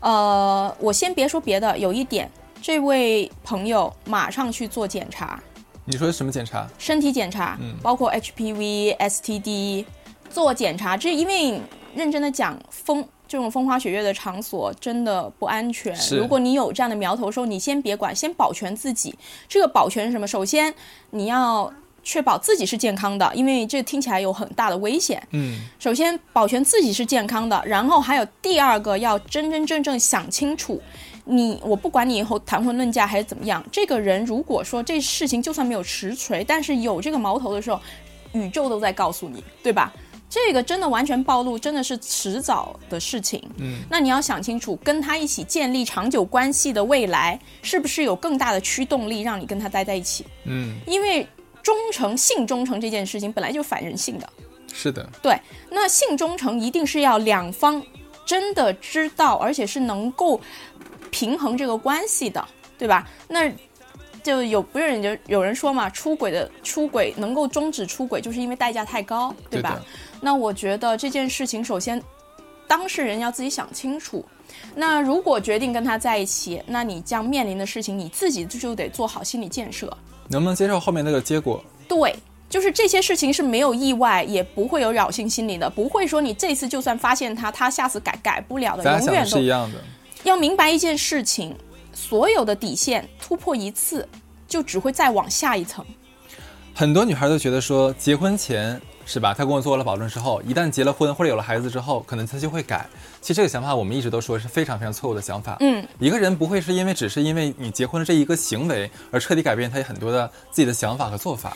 呃，我先别说别的，有一点，这位朋友马上去做检查，你说什么检查？身体检查，嗯包括 HPV、STD 做检查。这因为认真的讲，风这种风花雪月的场所真的不安全。是如果你有这样的苗头的时候，你先别管，先保全自己。这个保全是什么？首先你要确保自己是健康的，因为这听起来有很大的危险。嗯，首先保全自己是健康的，然后还有第二个要真真正正想清楚，你我不管你以后谈婚论嫁还是怎么样，这个人如果说这事情就算没有实锤，但是有这个矛头的时候，宇宙都在告诉你，对吧？这个真的完全暴露，真的是迟早的事情。嗯，那你要想清楚，跟他一起建立长久关系的未来，是不是有更大的驱动力让你跟他待在一起？嗯，因为忠诚、性忠诚这件事情本来就反人性的。是的，对，那性忠诚一定是要两方真的知道，而且是能够平衡这个关系的，对吧？那就有不是有有人说嘛，出轨的出轨能够终止出轨，就是因为代价太高，对吧？对那我觉得这件事情，首先当事人要自己想清楚。那如果决定跟他在一起，那你将面临的事情，你自己就得做好心理建设。能不能接受后面那个结果？对，就是这些事情是没有意外，也不会有侥幸心理的，不会说你这次就算发现他，他下次改改不了的永远都是一样的。要明白一件事情，所有的底线突破一次，就只会再往下一层。很多女孩都觉得说，结婚前是吧？她跟我做了保证之后，一旦结了婚或者有了孩子之后，可能她就会改。其实这个想法我们一直都说是非常非常错误的想法。嗯，一个人不会是因为只是因为你结婚的这一个行为而彻底改变他很多的自己的想法和做法。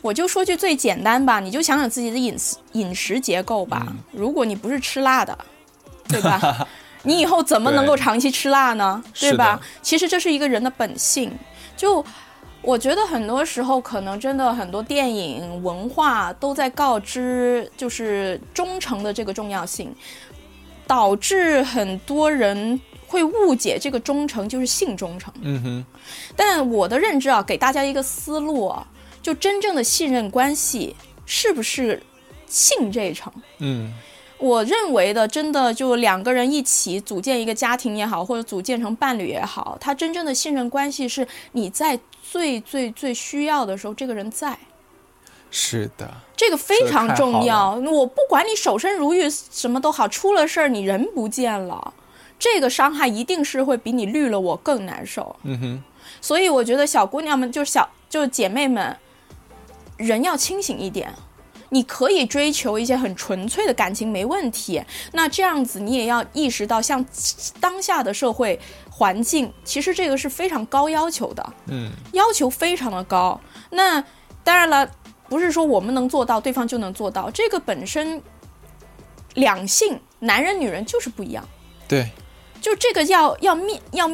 我就说句最简单吧，你就想想自己的饮食饮食结构吧。嗯如果你不是吃辣的，对吧？(laughs) 你以后怎么能够长期吃辣呢？对吧？其实这是一个人的本性。就我觉得很多时候，可能真的很多电影文化都在告知，就是忠诚的这个重要性，导致很多人会误解这个忠诚就是性忠诚。嗯哼，但我的认知啊，给大家一个思路啊，就真正的信任关系是不是性这一层？嗯，我认为的，真的就两个人一起组建一个家庭也好，或者组建成伴侣也好，他真正的信任关系是你在最最最需要的时候，这个人在。是的，这个非常重要。我不管你守身如玉，什么都好，出了事儿你人不见了，这个伤害一定是会比你绿了我更难受。嗯哼，所以我觉得小姑娘们，就是小就是姐妹们，人要清醒一点。你可以追求一些很纯粹的感情，没问题。那这样子，你也要意识到，像当下的社会环境，其实这个是非常高要求的。嗯，要求非常的高。那当然了，不是说我们能做到，对方就能做到。这个本身两性，男人女人就是不一样，对，就这个要要面要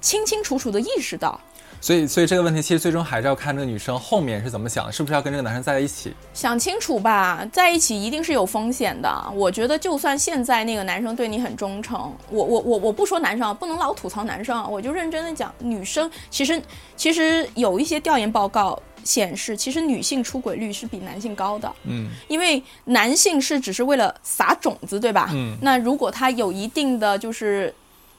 清清楚楚的意识到。所以所以这个问题其实最终还是要看这个女生后面是怎么想，是不是要跟这个男生在一起。想清楚吧，在一起一定是有风险的。我觉得，就算现在那个男生对你很忠诚，我我我我不说男生啊，不能老吐槽男生啊，我就认真的讲，女生其实其实有一些调研报告显示，其实女性出轨率是比男性高的。嗯，因为男性是只是为了撒种子，对吧？嗯那如果他有一定的就是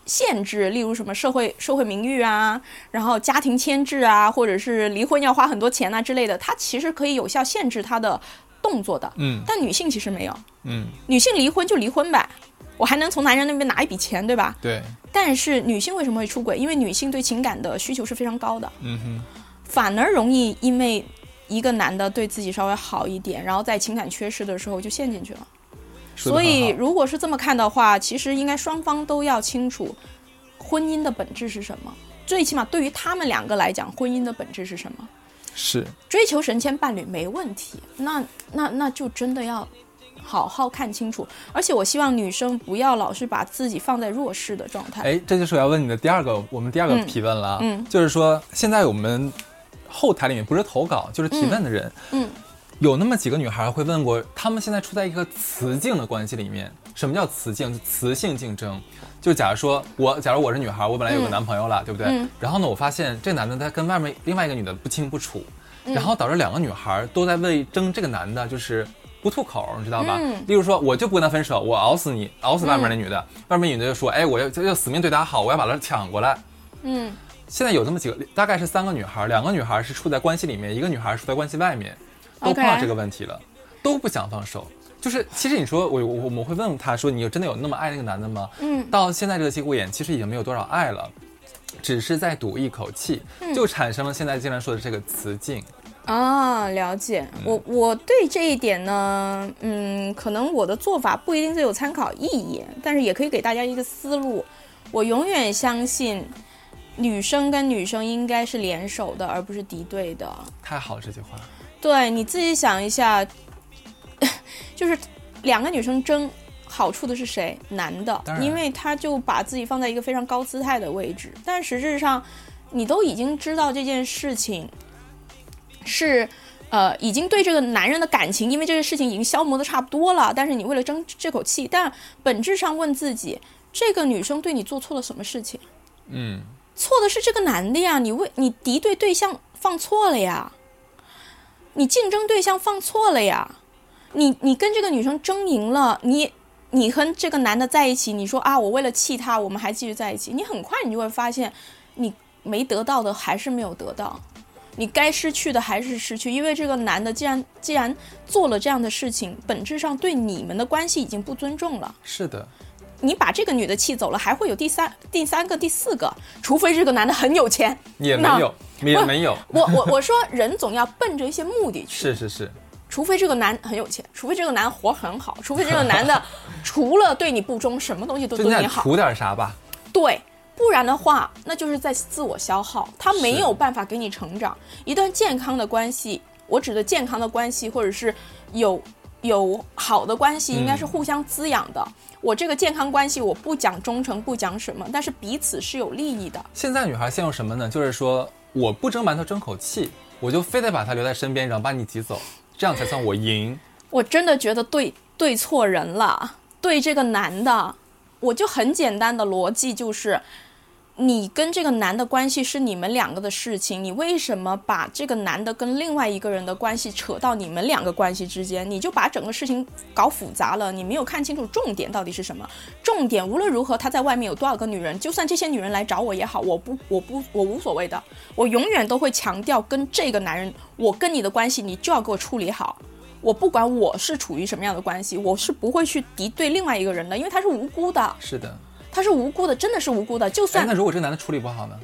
限制，例如什么社会社会名誉啊，然后家庭牵制啊，或者是离婚要花很多钱啊之类的，它其实可以有效限制他的动作的。嗯但女性其实没有，嗯，女性离婚就离婚呗，我还能从男人那边拿一笔钱，对吧？对，但是女性为什么会出轨？因为女性对情感的需求是非常高的。嗯哼，反而容易因为一个男的对自己稍微好一点，然后在情感缺失的时候就陷进去了。所以，如果是这么看的话，其实应该双方都要清楚婚姻的本质是什么。最起码对于他们两个来讲，婚姻的本质是什么？是追求神仙伴侣没问题，那那那就真的要好好看清楚。而且，我希望女生不要老是把自己放在弱势的状态。哎，这就是我要问你的第二个，我们第二个嗯提问了啊，嗯就是说现在我们后台里面不是投稿就是提问的人，嗯有那么几个女孩会问过，她们现在处在一个雌竞的关系里面。什么叫雌竞？就雌性竞争。就假如说我，假如我是女孩，我本来有个嗯男朋友了，对不对？嗯然后呢，我发现这男的他跟外面另外一个女的不清不楚，嗯然后导致两个女孩都在为争这个男的，就是不吐口，你知道吧？嗯例如说，我就不跟他分手，我熬死你，熬死外面那女的，外面女的就说，哎，我要要死命对他好，我要把他抢过来。嗯现在有这么几个，大概是三个女孩，两个女孩是处在关系里面，一个女孩处在关系外面，都碰到这个问题了都不想放手。就是其实你说我我我们会问他说，你有真的有那么爱那个男的吗？嗯到现在这个节骨眼，其实已经没有多少爱了，只是在赌一口气，嗯就产生了现在经常说的这个雌竞。啊，了解。我我对这一点呢，嗯，可能我的做法不一定最有参考意义，但是也可以给大家一个思路。我永远相信，女生跟女生应该是联手的，而不是敌对的。太好了这句话，对，你自己想一下，(laughs) 就是两个女生争。好处的是谁？男的因为他就把自己放在一个非常高姿态的位置。但实质上，你都已经知道这件事情是，呃，已经对这个男人的感情，因为这个事情已经消磨的差不多了。但是你为了争这口气，但本质上问自己，这个女生对你做错了什么事情？嗯，错的是这个男的呀，你为你敌对对象放错了呀，你竞争对象放错了呀，你你跟这个女生争赢了，你你和这个男的在一起，你说啊，我为了气他，我们还继续在一起，你很快你就会发现，你没得到的还是没有得到，你该失去的还是失去，因为这个男的既然既然做了这样的事情，本质上对你们的关系已经不尊重了。是的，你把这个女的气走了，还会有第三、第三个、第四个，除非这个男的很有钱。那也没有，也没有，(laughs) 我我我说人总要奔着一些目的去，是是是，除非这个男很有钱，除非这个男活很好，除非这个男的 (laughs) 除了对你不忠，什么东西都对你好，图点啥吧。对，不然的话，那就是在自我消耗，他没有办法给你成长。一段健康的关系，我指的健康的关系，或者是有有好的关系，应该是互相滋养的。我这个健康关系，我不讲忠诚，不讲什么，但是彼此是有利益的。现在女孩陷入什么呢？就是说我不争馒头争口气，我就非得把他留在身边，然后把你挤走，这样才算我赢。我真的觉得对对错人了。对这个男的，我就很简单的逻辑就是，你跟这个男的关系是你们两个的事情，你为什么把这个男的跟另外一个人的关系扯到你们两个关系之间？你就把整个事情搞复杂了，你没有看清楚重点到底是什么。重点无论如何，他在外面有多少个女人，就算这些女人来找我也好，我不，我不，我无所谓的。我永远都会强调，跟这个男人，我跟你的关系，你就要给我处理好。我不管我是处于什么样的关系，我是不会去敌对另外一个人的，因为他是无辜的。是的。他是无辜的，真的是无辜的。就算那如果这个男的处理不好呢？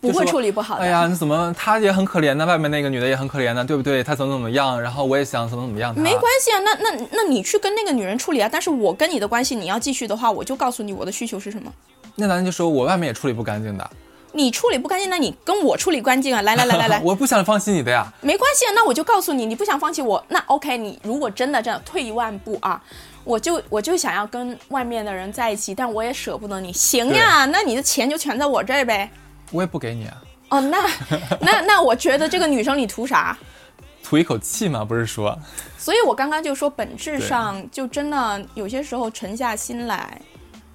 不会处理不好的。哎呀，你怎么他也很可怜呢？外面那个女的也很可怜呢，对不对？他怎么怎么样？然后我也想怎么怎么样。没关系啊，那那那你去跟那个女人处理啊。但是我跟你的关系你要继续的话，我就告诉你我的需求是什么。那男的就说我外面也处理不干净的。你处理不干净，那你跟我处理干净啊！来来来来来，(laughs) 我不想放弃你的呀。没关系啊，那我就告诉你，你不想放弃我，那 OK。你如果真的这样，退一万步啊。我就我就想要跟外面的人在一起，但我也舍不得你。行呀，那你的钱就全在我这儿呗。我也不给你啊。哦，那 (laughs) 那那我觉得这个女生你图啥？图一口气嘛，不是说。所以我刚刚就说，本质上就真的有些时候沉下心来，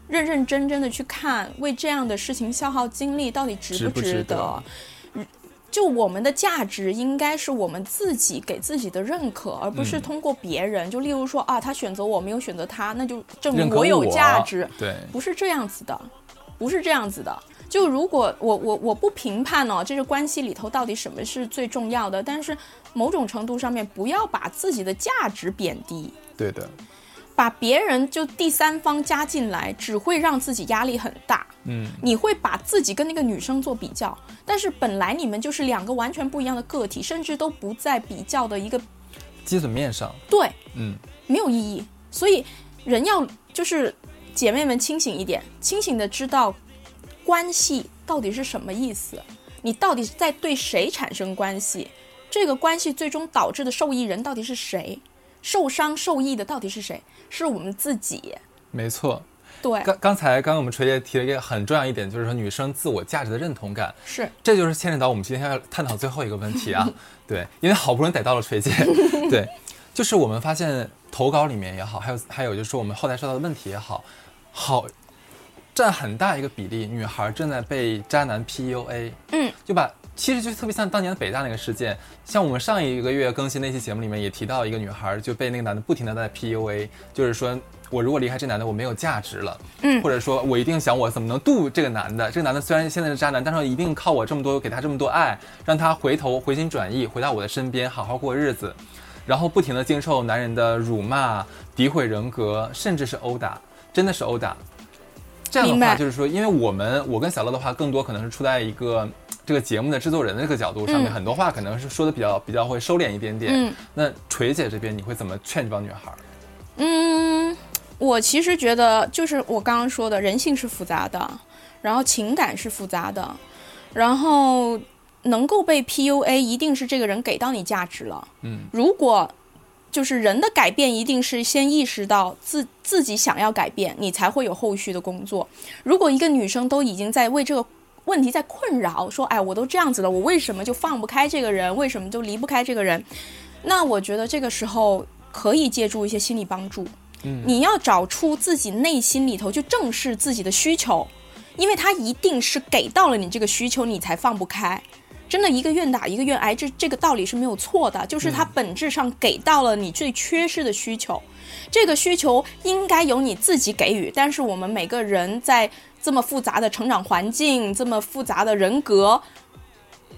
认认真真的去看，为这样的事情消耗精力到底值不值得？就我们的价值应该是我们自己给自己的认可，而不是通过别人。就例如说啊，他选择我没有选择他，那就证明我有价值。对，不是这样子的，不是这样子的。就如果我我我不评判哦，这个关系里头到底什么是最重要的，但是某种程度上面不要把自己的价值贬低。对的。把别人就第三方加进来，只会让自己压力很大。嗯，你会把自己跟那个女生做比较，但是本来你们就是两个完全不一样的个体，甚至都不在比较的一个基准面上。对，嗯，没有意义。所以人要就是姐妹们清醒一点，清醒的知道关系到底是什么意思，你到底在对谁产生关系，这个关系最终导致的受益人到底是谁。受伤受益的到底是谁？是我们自己。没错，对。刚刚才刚刚我们锤姐提了一个很重要一点，就是说女生自我价值的认同感。是，这就是牵扯到我们今天要探讨最后一个问题啊。(laughs) 对，因为好不容易逮到了锤姐。(laughs) 对，就是我们发现投稿里面也好，还有还有就是说我们后台收到的问题也好，好占很大一个比例，女孩正在被渣男 PUA。嗯，就把。其实就特别像当年的北大那个事件，像我们上一个月更新那期节目里面也提到一个女孩就被那个男的不停的在 PUA，就是说我如果离开这男的我没有价值了，嗯，或者说我一定想我怎么能渡这个男的，这个男的虽然现在是渣男，但是一定靠我这么多给他这么多爱，让他回头回心转意回到我的身边好好过日子，然后不停的经受男人的辱骂、诋毁人格，甚至是殴打，真的是殴打。这样的话就是说，因为我们我跟小乐的话更多可能是处在一个。这个节目的制作人的这个角度上面，很多话可能是说的比较比较会收敛一点点。嗯，那锤姐这边你会怎么劝这帮女孩？嗯，我其实觉得就是我刚刚说的，人性是复杂的，然后情感是复杂的，然后能够被 PUA，一定是这个人给到你价值了。嗯，如果就是人的改变，一定是先意识到自自己想要改变，你才会有后续的工作。如果一个女生都已经在为这个。问题在困扰，说，哎，我都这样子了，我为什么就放不开这个人？为什么就离不开这个人？那我觉得这个时候可以借助一些心理帮助。嗯，你要找出自己内心里头就正视自己的需求，因为他一定是给到了你这个需求，你才放不开。真的，一个愿打一个愿挨，这这个道理是没有错的，就是他本质上给到了你最缺失的需求。这个需求应该由你自己给予，但是我们每个人在。这么复杂的成长环境，这么复杂的人格，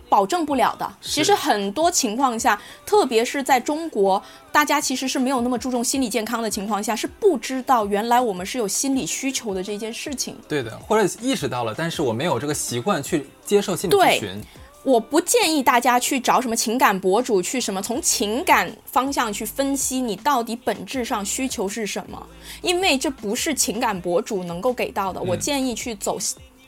保证不了的。其实很多情况下，特别是在中国，大家其实是没有那么注重心理健康的情况下，是不知道原来我们是有心理需求的这件事情。对的，或者意识到了，但是我没有这个习惯去接受心理咨询。我不建议大家去找什么情感博主去什么从情感方向去分析你到底本质上需求是什么，因为这不是情感博主能够给到的。我建议去走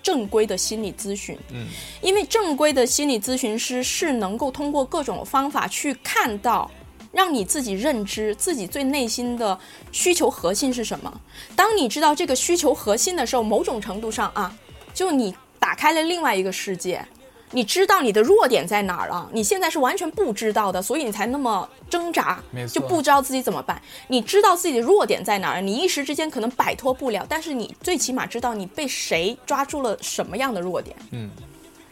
正规的心理咨询，嗯，因为正规的心理咨询师是能够通过各种方法去看到，让你自己认知自己最内心的需求核心是什么。当你知道这个需求核心的时候，某种程度上啊，就你打开了另外一个世界。你知道你的弱点在哪儿了，你现在是完全不知道的，所以你才那么挣扎就不知道自己怎么办。你知道自己的弱点在哪儿，你一时之间可能摆脱不了，但是你最起码知道你被谁抓住了什么样的弱点，嗯，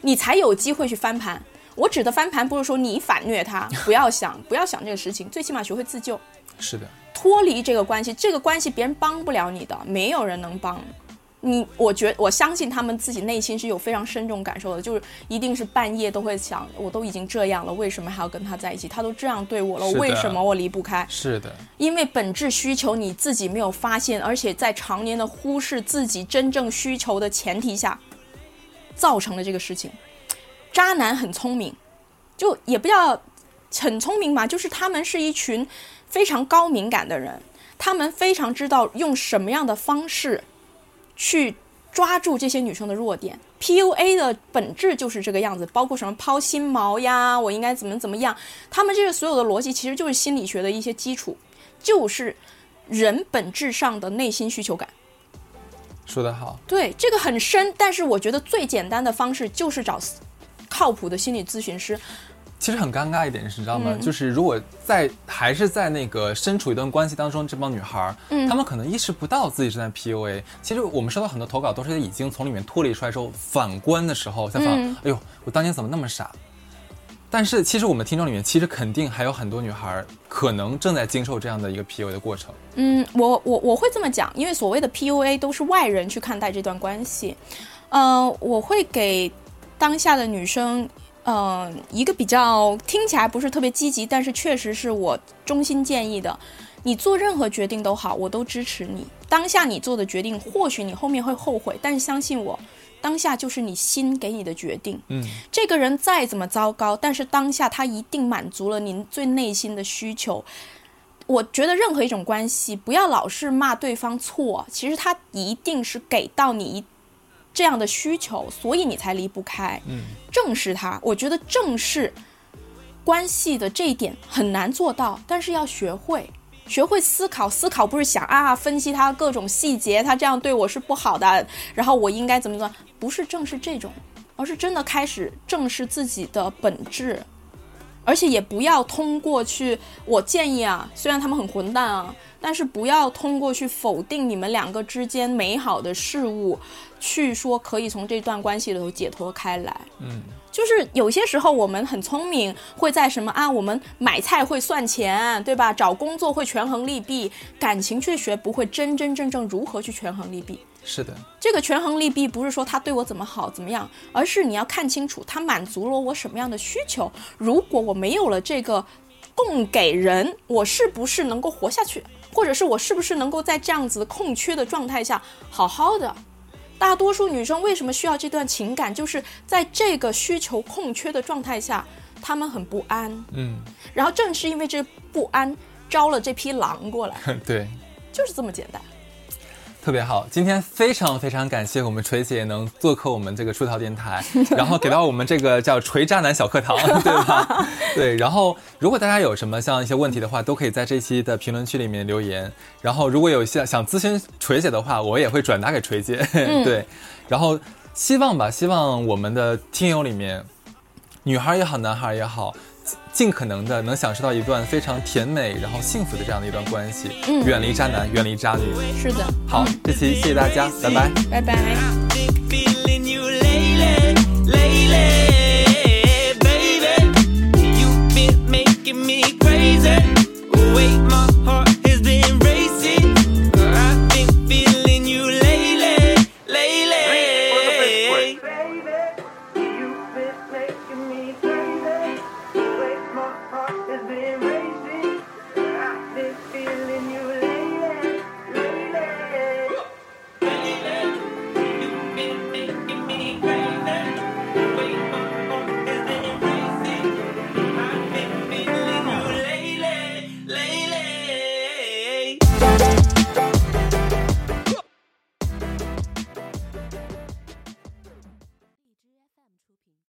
你才有机会去翻盘。我指的翻盘不是说你反虐他，(laughs) 不要想，不要想这个事情，最起码学会自救。是的，脱离这个关系，这个关系别人帮不了你的，没有人能帮你。我觉我相信他们自己内心是有非常深重感受的，就是一定是半夜都会想，我都已经这样了，为什么还要跟他在一起？他都这样对我了，为什么我离不开？是的，因为本质需求你自己没有发现，而且在常年的忽视自己真正需求的前提下，造成了这个事情。渣男很聪明，就也不叫很聪明吧，就是他们是一群非常高敏感的人，他们非常知道用什么样的方式去抓住这些女生的弱点。PUA 的本质就是这个样子，包括什么抛心毛呀，我应该怎么怎么样，他们这些所有的逻辑其实就是心理学的一些基础，就是人本质上的内心需求感。说得好，对，这个很深，但是我觉得最简单的方式就是找靠谱的心理咨询师。其实很尴尬一点是，你知道吗？嗯就是如果在还是在那个身处一段关系当中，这帮女孩儿，嗯她们可能意识不到自己正在 PUA。其实我们收到很多投稿，都是已经从里面脱离出来之后，反观的时候才发现，嗯哎呦，我当年怎么那么傻？但是其实我们听众里面，其实肯定还有很多女孩儿可能正在经受这样的一个 PUA 的过程。嗯，我我我会这么讲，因为所谓的 PUA 都是外人去看待这段关系。呃，我会给当下的女生，呃，一个比较听起来不是特别积极，但是确实是我衷心建议的。你做任何决定都好，我都支持你。当下你做的决定，或许你后面会后悔，但是相信我，当下就是你心给你的决定。嗯，这个人再怎么糟糕，但是当下他一定满足了您最内心的需求。我觉得任何一种关系，不要老是骂对方错，其实他一定是给到你一这样的需求，所以你才离不开。嗯，正视它，我觉得正视关系的这一点很难做到，但是要学会。学会思考，思考不是想啊分析他各种细节，他这样对我是不好的，然后我应该怎么怎么，不是正视这种，而是真的开始正视自己的本质，而且也不要通过去，我建议啊，虽然他们很混蛋啊，但是不要通过去否定你们两个之间美好的事物，去说可以从这段关系里头解脱开来。嗯，就是有些时候我们很聪明，会在什么啊，我们买菜会算钱，对吧？找工作会权衡利弊，感情却学不会真真正正如何去权衡利弊。是的，这个权衡利弊不是说他对我怎么好怎么样，而是你要看清楚他满足了我什么样的需求。如果我没有了这个供给人，我是不是能够活下去，或者是我是不是能够在这样子的空缺的状态下好好的？大多数女生为什么需要这段情感，就是在这个需求空缺的状态下，她们很不安，嗯，然后正是因为这不安，招了这批狼过来，(laughs) 对。就是这么简单。特别好，今天非常非常感谢我们锤姐能做客我们这个出逃电台，(laughs) 然后给到我们这个叫锤渣男小课堂，(laughs) 对吧？对，然后如果大家有什么像一些问题的话，都可以在这期的评论区里面留言。然后如果有些想咨询锤姐的话，我也会转达给锤姐。(laughs) 对，然后希望吧，希望我们的听友里面，女孩也好，男孩也好。尽可能的能享受到一段非常甜美然后幸福的这样的一段关系，嗯，远离渣男，远离渣女，是的，好，这期谢谢大家，拜拜，拜拜。Baby, you've been making me crazy. My heart.